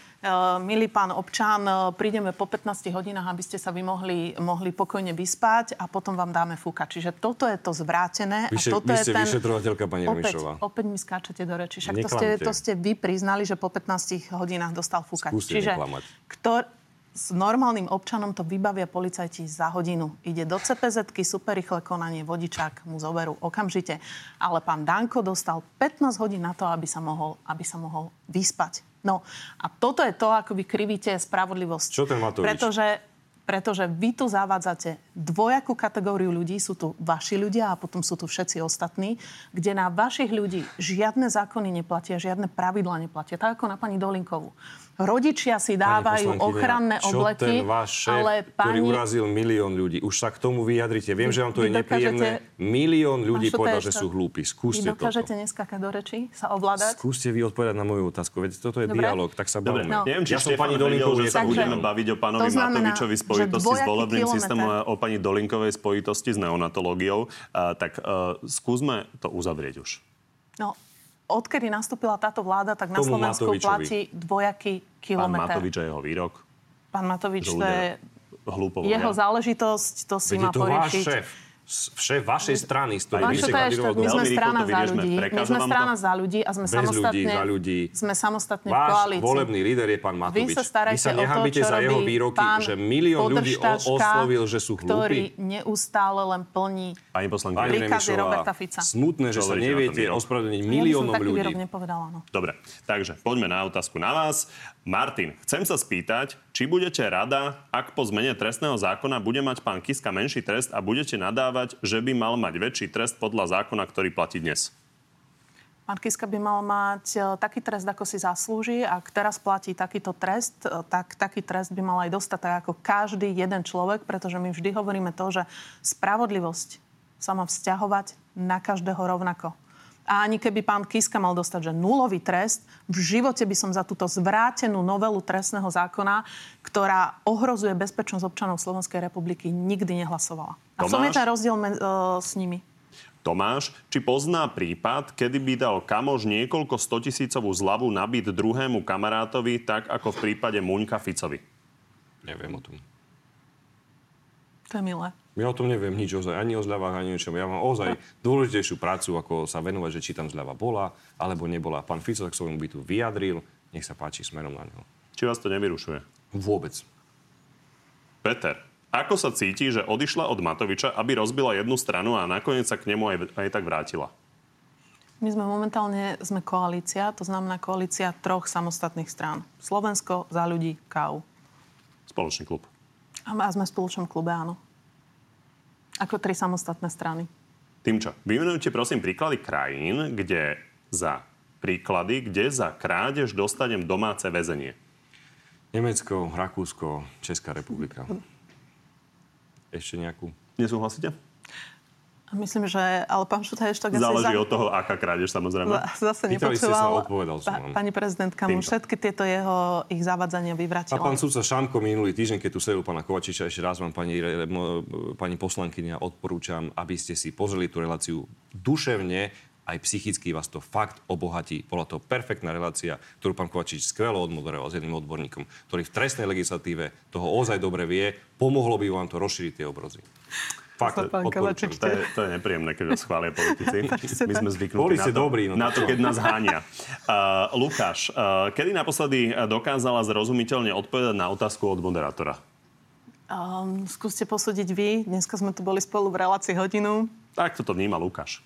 milý pán občan, e, prídeme po 15 hodinách, aby ste sa vy mohli, mohli pokojne vyspať a potom vám dáme fúka. Čiže toto je to zvrátené. Vy a ste- toto vy je ste ten... vyšetrovateľka, pani opäť, Remišová. opäť mi skáčete do reči. Však to ste, to ste vy priznali, že po 15 hodinách dostal fúkať. Skúste Čiže neklamať. ktor, s normálnym občanom to vybavia policajti za hodinu. Ide do cpz super rýchle konanie, vodičák mu zoberú okamžite. Ale pán Danko dostal 15 hodín na to, aby sa mohol, aby sa mohol vyspať. No a toto je to, ako vy krivíte spravodlivosť. Čo ten Matovič? Pretože, pretože vy tu zavádzate dvojakú kategóriu ľudí, sú tu vaši ľudia a potom sú tu všetci ostatní, kde na vašich ľudí žiadne zákony neplatia, žiadne pravidla neplatia, tak ako na pani Dolinkovú. Rodičia si dávajú ochranné čo obleky, ten váš šéf, ale ktorý pani... urazil milión ľudí, už sa k tomu vyjadrite. Viem, že vám to je nepríjemné. Dokážete- Milión ľudí Pán povedal, že sú hlúpi. Vy Skúste dokážete toto. neskakať do reči, sa ovládať? Skúste vy odpovedať na moju otázku. Veď toto je Dobre. dialog, tak sa bavme. No. neviem, či Ja som pani Dolinkovú že sa budeme baviť o pánovi to znamená, Matovičovi spojitosti s volebným kilometr. systémom a o pani Dolinkovej spojitosti s neonatológiou. A, tak uh, skúsme to uzavrieť už. No, odkedy nastúpila táto vláda, tak na Tomu Slovensku Matovičovi. platí dvojaký Pán kilometr. Matovič a jeho výrok. Pán Matovič, to je hlúpo jeho záležitosť, to si Veď má to poriešiť. Šéf vašej strany, s ktorým Pán vy ste kandidoval do my sme strana za ľudí. My sme strana za ľudí a sme Bez ľudí, samostatne, za ľudí. sme samostatne v Váš koalícii. volebný líder je pán Matovič. Vy sa starajte sa o to, nehambite za jeho výroky, že milión ľudí oslovil, že sú ktorý hlúpi. neustále len plní Pani poslankyňa. Pani príkazy Roberta Fica. smutné, že sa neviete ospravedlniť Ja by som miliónom taký ľudí. nepovedala, no. Dobre, takže poďme na otázku na vás. Martin, chcem sa spýtať, či budete rada, ak po zmene trestného zákona bude mať pán Kiska menší trest a budete nadávať, že by mal mať väčší trest podľa zákona, ktorý platí dnes. Pán Kiska by mal mať e, taký trest, ako si zaslúži. Ak teraz platí takýto trest, e, tak taký trest by mal aj dostať tak ako každý jeden človek, pretože my vždy hovoríme to, že spravodlivosť sa má vzťahovať na každého rovnako. A ani keby pán Kiska mal dostať, že nulový trest, v živote by som za túto zvrátenú novelu trestného zákona, ktorá ohrozuje bezpečnosť občanov Slovenskej republiky, nikdy nehlasovala. A v tom je ten rozdiel me- uh, s nimi. Tomáš, či pozná prípad, kedy by dal kamož niekoľko stotisícovú zľavu na byt druhému kamarátovi, tak ako v prípade Muňka Ficovi? Neviem o tom. To je milé. Ja o tom neviem nič ozaj, ani o zľavách, ani o ničom. Ja mám ozaj dôležitejšiu prácu, ako sa venovať, že či tam zľava bola, alebo nebola. Pán Fico tak svojmu bytu vyjadril, nech sa páči smerom na neho. Či vás to nevyrušuje? Vôbec. Peter, ako sa cíti, že odišla od Matoviča, aby rozbila jednu stranu a nakoniec sa k nemu aj, aj tak vrátila? My sme momentálne sme koalícia, to znamená koalícia troch samostatných strán. Slovensko, za ľudí, KAU. Spoločný klub. A sme v spoločnom klube, áno. Ako tri samostatné strany. Týmčo, vymenujte prosím príklady krajín, kde za príklady, kde za krádež dostanem domáce väzenie. Nemecko, Rakúsko, Česká republika. Ešte nejakú? Nesúhlasíte? Myslím, že, ale pán Šuta ešte Záleží od toho, aká krádež, samozrejme. Zase Pýtali ste sa, odpovedal som pa, Pani prezidentka mu všetky tieto jeho ich zavadzania vyvratila. A pán sudca Šamko minulý týždeň, keď tu sedel pána Kovačiča, ešte raz vám, pani, pani poslankyňa, odporúčam, aby ste si pozreli tú reláciu duševne, aj psychicky vás to fakt obohatí. Bola to perfektná relácia, ktorú pán Kovačič skvelo odmoderoval s jedným odborníkom, ktorý v trestnej legislatíve toho ozaj dobre vie. Pomohlo by vám to rozšíriť tie obrazy. Fakt, to, to, je, to je nepríjemné, keď vás chvália politici. My sme zvyknutí na to, dobrý, no na to, keď nás hánia. Uh, Lukáš, uh, kedy naposledy dokázala zrozumiteľne odpovedať na otázku od moderátora? Um, skúste posúdiť vy. Dneska sme tu boli spolu v relácii hodinu. Tak toto vníma Lukáš.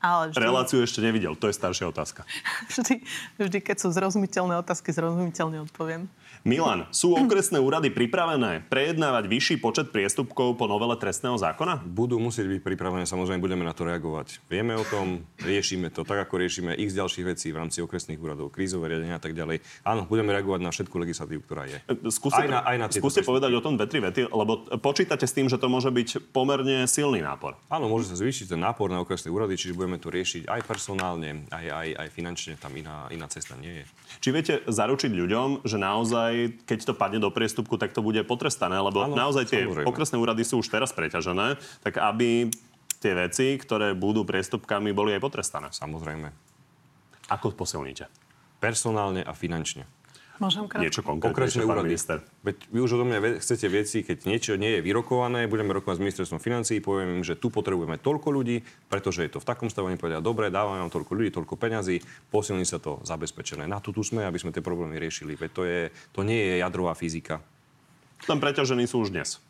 Ale vždy... Reláciu ešte nevidel, to je staršia otázka. vždy, vždy, keď sú zrozumiteľné otázky, zrozumiteľne odpoviem. Milan, sú okresné úrady pripravené prejednávať vyšší počet priestupkov po novele trestného zákona? Budú musieť byť pripravené, samozrejme budeme na to reagovať. Vieme o tom, riešime to, tak ako riešime x ďalších vecí v rámci okresných úradov, krízové riadenia a tak ďalej. Áno, budeme reagovať na všetku legislatívu, ktorá je. Skúste, aj na, aj na skúste povedať o tom dve, tri vety, lebo počítate s tým, že to môže byť pomerne silný nápor. Áno, môže sa zvýšiť ten nápor na okresné úrady, čiže budeme to riešiť aj personálne, aj, aj, aj finančne, tam iná, iná cesta nie je. Či viete zaručiť ľuďom, že naozaj, keď to padne do priestupku, tak to bude potrestané, lebo ano, naozaj tie samozrejme. okresné úrady sú už teraz preťažené, tak aby tie veci, ktoré budú priestupkami, boli aj potrestané. Samozrejme. Ako posilníte? Personálne a finančne. Môžem krátko? Niečo konkrétne, pán minister. Veď vy už odo mňa chcete veci, keď niečo nie je vyrokované, budeme rokovať s ministerstvom financií, poviem im, že tu potrebujeme toľko ľudí, pretože je to v takom stave, oni povedia, dobre, dávame vám toľko ľudí, toľko peňazí, posilní sa to zabezpečené. Na to tu sme, aby sme tie problémy riešili. Veď to, je, to nie je jadrová fyzika. Tam preťažení sú už dnes.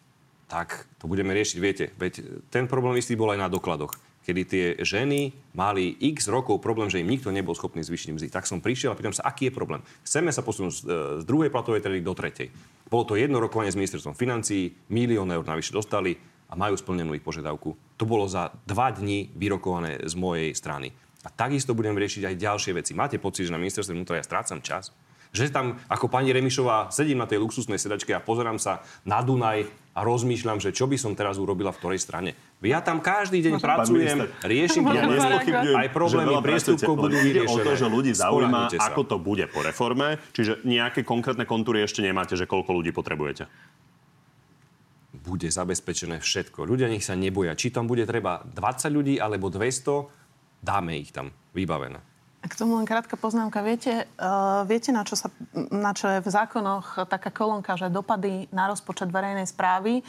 Tak, to budeme riešiť, viete. Veď ten problém istý bol aj na dokladoch kedy tie ženy mali x rokov problém, že im nikto nebol schopný zvýšiť mzdy. Tak som prišiel a pýtam sa, aký je problém. Chceme sa posunúť z, z druhej platovej triedy do tretej. Bolo to jedno rokovanie s ministerstvom financií, milión eur navyše dostali a majú splnenú ich požiadavku. To bolo za dva dní vyrokované z mojej strany. A takisto budem riešiť aj ďalšie veci. Máte pocit, že na ministerstve vnútra ja strácam čas? Že tam, ako pani Remišová, sedím na tej luxusnej sedačke a pozerám sa na Dunaj a rozmýšľam, že čo by som teraz urobila v ktorej strane. Ja tam každý deň Môžem, pracujem, riešim ja aj problémy priestupkov budú vyriešené. o to, že ľudí zaujíma, ako to bude po reforme, čiže nejaké konkrétne kontúry ešte nemáte, že koľko ľudí potrebujete bude zabezpečené všetko. Ľudia nech sa neboja. Či tam bude treba 20 ľudí alebo 200, dáme ich tam vybavené. K tomu len krátka poznámka. Viete, uh, viete na, čo sa, na čo je v zákonoch taká kolónka, že dopady na rozpočet verejnej správy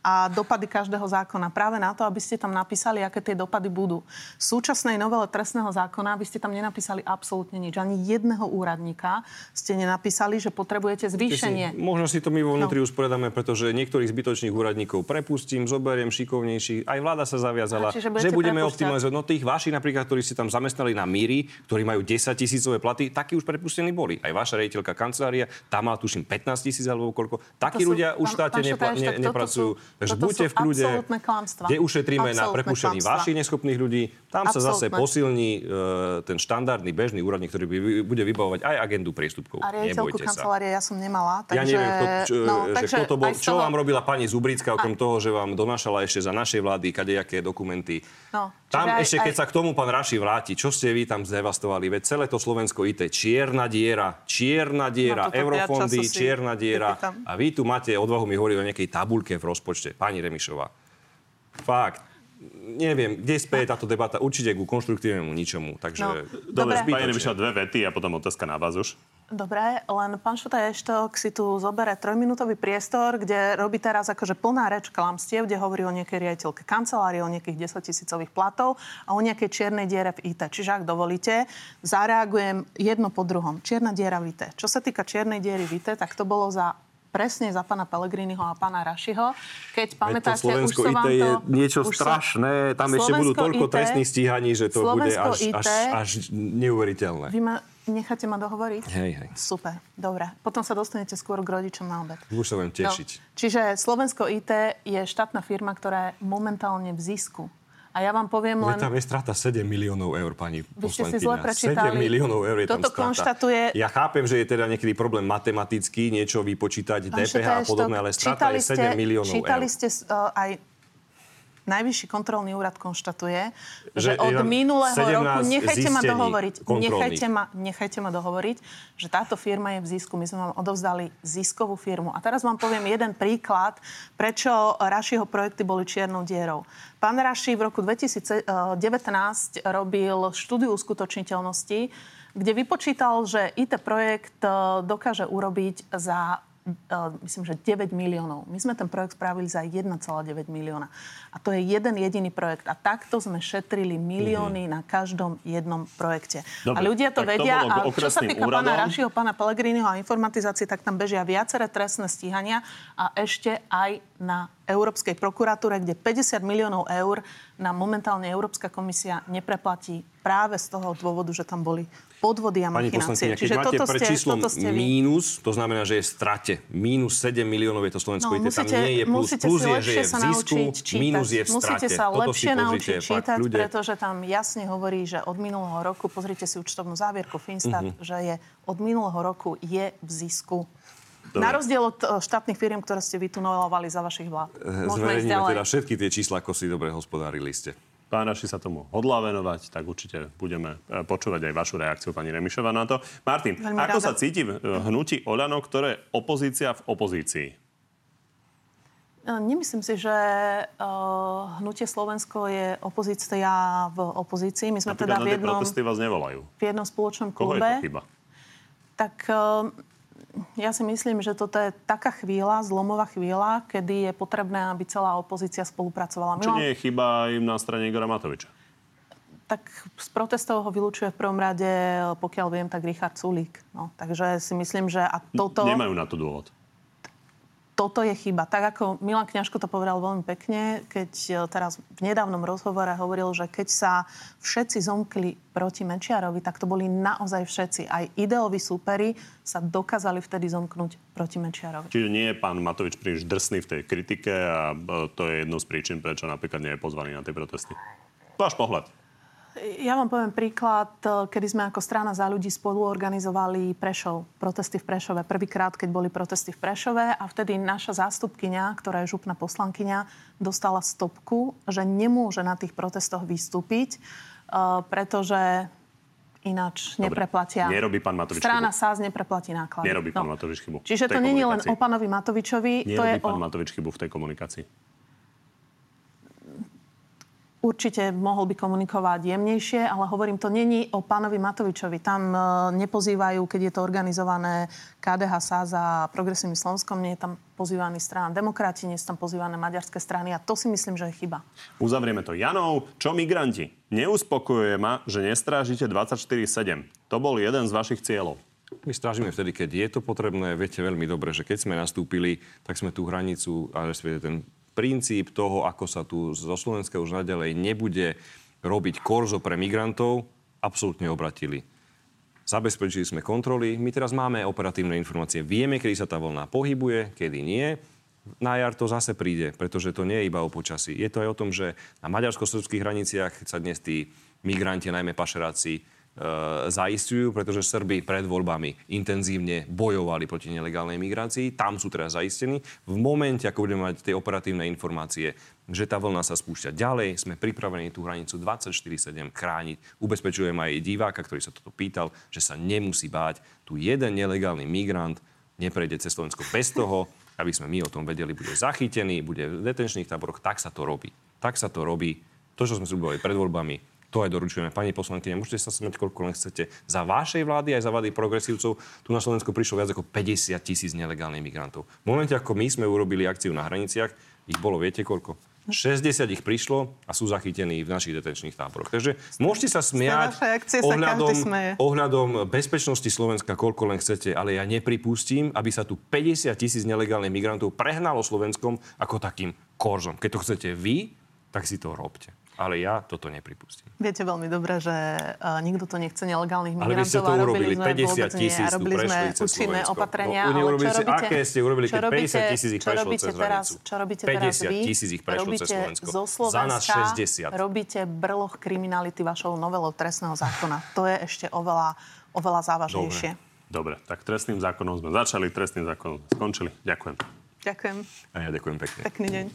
a dopady každého zákona. Práve na to, aby ste tam napísali, aké tie dopady budú. V súčasnej novele trestného zákona by ste tam nenapísali absolútne nič. Ani jedného úradníka ste nenapísali, že potrebujete zvýšenie. Si, možno si to my vo vnútri no. usporiadame, pretože niektorých zbytočných úradníkov prepustím, zoberiem šikovnejších. Aj vláda sa zaviazala, že budeme optimalizovať. No tých vašich napríklad, ktorí ste tam zamestnali na míry, ktorí majú 10 tisícové platy, takí už prepustení boli. Aj vaša rejiteľka kancelária, tam má tuším 15 tisíc alebo koľko. Takí ľudia už štáte nepla- ne, nepracujú. Takže Toto buďte v kľude, absolútne kde ušetríme na Absolútne prepušení klamstvá. vašich neschopných ľudí, tam sa zase Absolútne. posilní e, ten štandardný bežný úradník, ktorý by, bude vybavovať aj agendu priestupkov. A riaditeľku kancelárie ja som nemala. Takže, Ja neviem, kto, čo, no, že takže kto to bol, aj čo toho- vám robila pani Zubrická, okrem toho, že vám donášala ešte za našej vlády kadejaké dokumenty. No, Tam aj- ešte, keď aj- sa k tomu pán Raši vráti, čo ste vy tam zdevastovali? Veď celé to Slovensko IT, čierna diera, čierna diera, No, eurofondy, čierna diera. A vy tu máte odvahu mi hovoriť o nejakej tabulke v rozpočte. Pani Remišová. Fakt. Neviem, kde speje táto debata? Určite ku konštruktívnemu ničomu. Takže... No, Dobre, Dobre. pani Nebišová, dve vety a potom otázka na vás už. Dobre, len pán Šutaj Eštok si tu zobere trojminútový priestor, kde robí teraz akože plná reč klamstiev, kde hovorí o nejakej riaditeľke kancelárie, o nejakých 10 tisícových platov a o nejakej čiernej diere v IT. Čiže ak dovolíte, zareagujem jedno po druhom. Čierna diera v IT. Čo sa týka čiernej diery v IT, tak to bolo za presne za pána Pellegriniho a pána Rašiho. Keď Veď to pamätáte, už Slovensko som vám IT je to... niečo už som- strašné. Tam ešte budú Slovensko toľko IT trestných stíhaní, že to bude Slovensko až, IT až, až neuveriteľné. Vy ma necháte ma dohovoriť? Hej, hej. Super, dobre. Potom sa dostanete skôr k rodičom na obed. Už sa budem tešiť. No, čiže Slovensko IT je štátna firma, ktorá je momentálne v zisku. A ja vám poviem len... Veď tam je strata 7 miliónov eur, pani Vy ste si zle prečítali. 7 miliónov eur je tam Toto strata. konštatuje- Ja chápem, že je teda niekedy problém matematický, niečo vypočítať, DPH a podobné, ale strata je 7 miliónov čítali eur. ste uh, aj Najvyšší kontrolný úrad konštatuje, Že že, od minulého 17 roku, nechajte ma dohovoriť, nechajte ma, nechajte ma dohovoriť, že táto firma je v zisku. My sme vám odovzdali ziskovú firmu. A teraz vám poviem jeden príklad, prečo Rašiho projekty boli čiernou dierou. Pán Raši v roku 2019 robil štúdiu uskutočniteľnosti, kde vypočítal, že IT projekt eh, dokáže urobiť za myslím, že 9 miliónov. My sme ten projekt spravili za 1,9 milióna. A to je jeden jediný projekt. A takto sme šetrili milióny mm-hmm. na každom jednom projekte. Dobre, a ľudia to to vedia. k a čo sa týka pána úradom. Rašiho, pána Pelegriniho a informatizácie, tak tam bežia viaceré trestné stíhania a ešte aj na Európskej prokuratúre, kde 50 miliónov eur nám momentálne Európska komisia nepreplatí práve z toho dôvodu, že tam boli podvody a Pani machinácie. keď máte toto pred ste, číslom toto ste vy. mínus, to znamená, že je strate. Mínus 7 miliónov je to Slovensko, No, no, tam musíte- nie je plus. musíte Plus je, že je v zisku, mínus je v strate. Musíte sa Toto lepšie naučiť čítať, ľudia. pretože tam jasne hovorí, že od minulého roku, pozrite si účtovnú závierku Finstat, Mhm. že je od minulého roku je v zisku. Dobre. Na rozdiel od e, štátnych firiem, ktoré ste vytunelovali za vašich vlád. Môžeme ísť Zverejníme teda všetky tie čísla, ako si dobre hospodárili ste. Pán Raši sa tomu hodlá venovať, tak určite budeme e, počúvať aj vašu reakciu, pani Remišová, na to. Martin, Veľmi ako rada. sa cíti v hnutí Oľano, ktoré je opozícia v opozícii? Nemyslím si, že uh, hnutie Slovensko je opozícia v opozícii. My sme Napríklad teda v jednom, protesty vás nevolajú. v jednom spoločnom Koho je klube. to chyba? Tak uh, ja si myslím, že toto je taká chvíľa, zlomová chvíľa, kedy je potrebné, aby celá opozícia spolupracovala. Či nie je chyba aj na strane Igora Matoviča? Tak z protestov ho vylúčuje v prvom rade, pokiaľ viem, tak Richard Sulík. No, takže si myslím, že a toto... Nemajú na to dôvod. Toto je chyba. Tak ako Milan Kňažko to povedal veľmi pekne, keď e, teraz v nedávnom rozhovore hovoril, že keď sa všetci zomkli proti Mečiarovi, tak to boli naozaj všetci. Aj ideoví súperi sa dokázali vtedy zomknúť proti Mečiarovi. Čiže nie je pán Matovič príliš drsný v tej kritike a e, to je jednou z príčin, prečo napríklad nie je pozvaný na tie protesty. Váš pohľad. Ja vám poviem príklad, e, kedy sme ako strana za ľudí spolu organizovali Prešov, protesty v Prešove. Prvýkrát, keď boli protesty v Prešove a vtedy naša zástupkyňa, ktorá je župná poslankyňa, dostala stopku, že nemôže na tých protestoch vystúpiť, e, pretože ináč Dobre. nepreplatia. Nerobí pán Matovič Strana chybu. SAS nepreplatí náklady. No. Nerobí pán Matovič chybu. Čiže to je len o pánovi Matovičovi, to je Nerobí pán o... Matovič chybu v tej komunikácii. Určite mohol by komunikovať jemnejšie, ale hovorím, to není o pánovi Matovičovi. Tam e, nepozývajú, keď je to organizované KDH, SAS a Progresívnym Slovenskom, nie je tam pozývaný strana demokrati, nie sú tam pozývané maďarské strany a to si myslím, že je chyba. Uzavrieme to. Janov, čo migranti? Neuspokojuje ma, že nestrážite 24-7. To bol jeden z vašich cieľov. My strážime vtedy, keď je to potrebné. Viete veľmi dobre, že keď sme nastúpili, tak sme tú hranicu, a respektíve ten princíp toho, ako sa tu zo Slovenska už naďalej nebude robiť korzo pre migrantov, absolútne obratili. Zabezpečili sme kontroly. My teraz máme operatívne informácie. Vieme, kedy sa tá vlna pohybuje, kedy nie. na jar to zase príde, pretože to nie je iba o počasí. Je to aj o tom, že na maďarsko-srbských hraniciach sa dnes tí migranti, najmä pašeráci, zaistujú, pretože Srby pred voľbami intenzívne bojovali proti nelegálnej migrácii. Tam sú teraz zaistení. V momente, ako budeme mať tie operatívne informácie, že tá vlna sa spúšťa ďalej, sme pripravení tú hranicu 24-7 chrániť. Ubezpečujem aj diváka, ktorý sa toto pýtal, že sa nemusí báť. Tu jeden nelegálny migrant neprejde cez Slovensko bez toho, aby sme my o tom vedeli, bude zachytený, bude v detenčných táboroch. Tak sa to robí. Tak sa to robí. To, čo sme slúbovali pred voľbami, to aj doručujeme. Pani poslankyne, môžete sa smeť koľko len chcete. Za vašej vlády aj za vlády progresívcov tu na Slovensku prišlo viac ako 50 tisíc nelegálnych migrantov. V momente, ako my sme urobili akciu na hraniciach, ich bolo, viete koľko? 60 ich prišlo a sú zachytení v našich detenčných táboroch. Takže môžete sa smiať ohľadom, ohľadom bezpečnosti Slovenska, koľko len chcete, ale ja nepripustím, aby sa tu 50 tisíc nelegálnych migrantov prehnalo Slovenskom ako takým korzom. Keď to chcete vy, tak si to robte ale ja toto nepripustím. Viete veľmi dobre, že uh, nikto to nechce nelegálnych migrantov. Ale vy ste to urobili, 50 tisíc tu prešli cez účinné opatrenia, no, ale čo robíte? Aké ste urobili, keď 50 tisíc ich prešlo cez teraz, Čo robíte teraz vy? 50 tisíc ich prešlo cez Slovensko. Zo Za nás 60. robíte brloch kriminality vašou novelou trestného zákona. To je ešte oveľa, oveľa závažnejšie. Dobre. Dobre, tak trestným zákonom sme začali, trestným zákonom skončili. Ďakujem. Ďakujem. A ja ďakujem pekne. Pekný deň.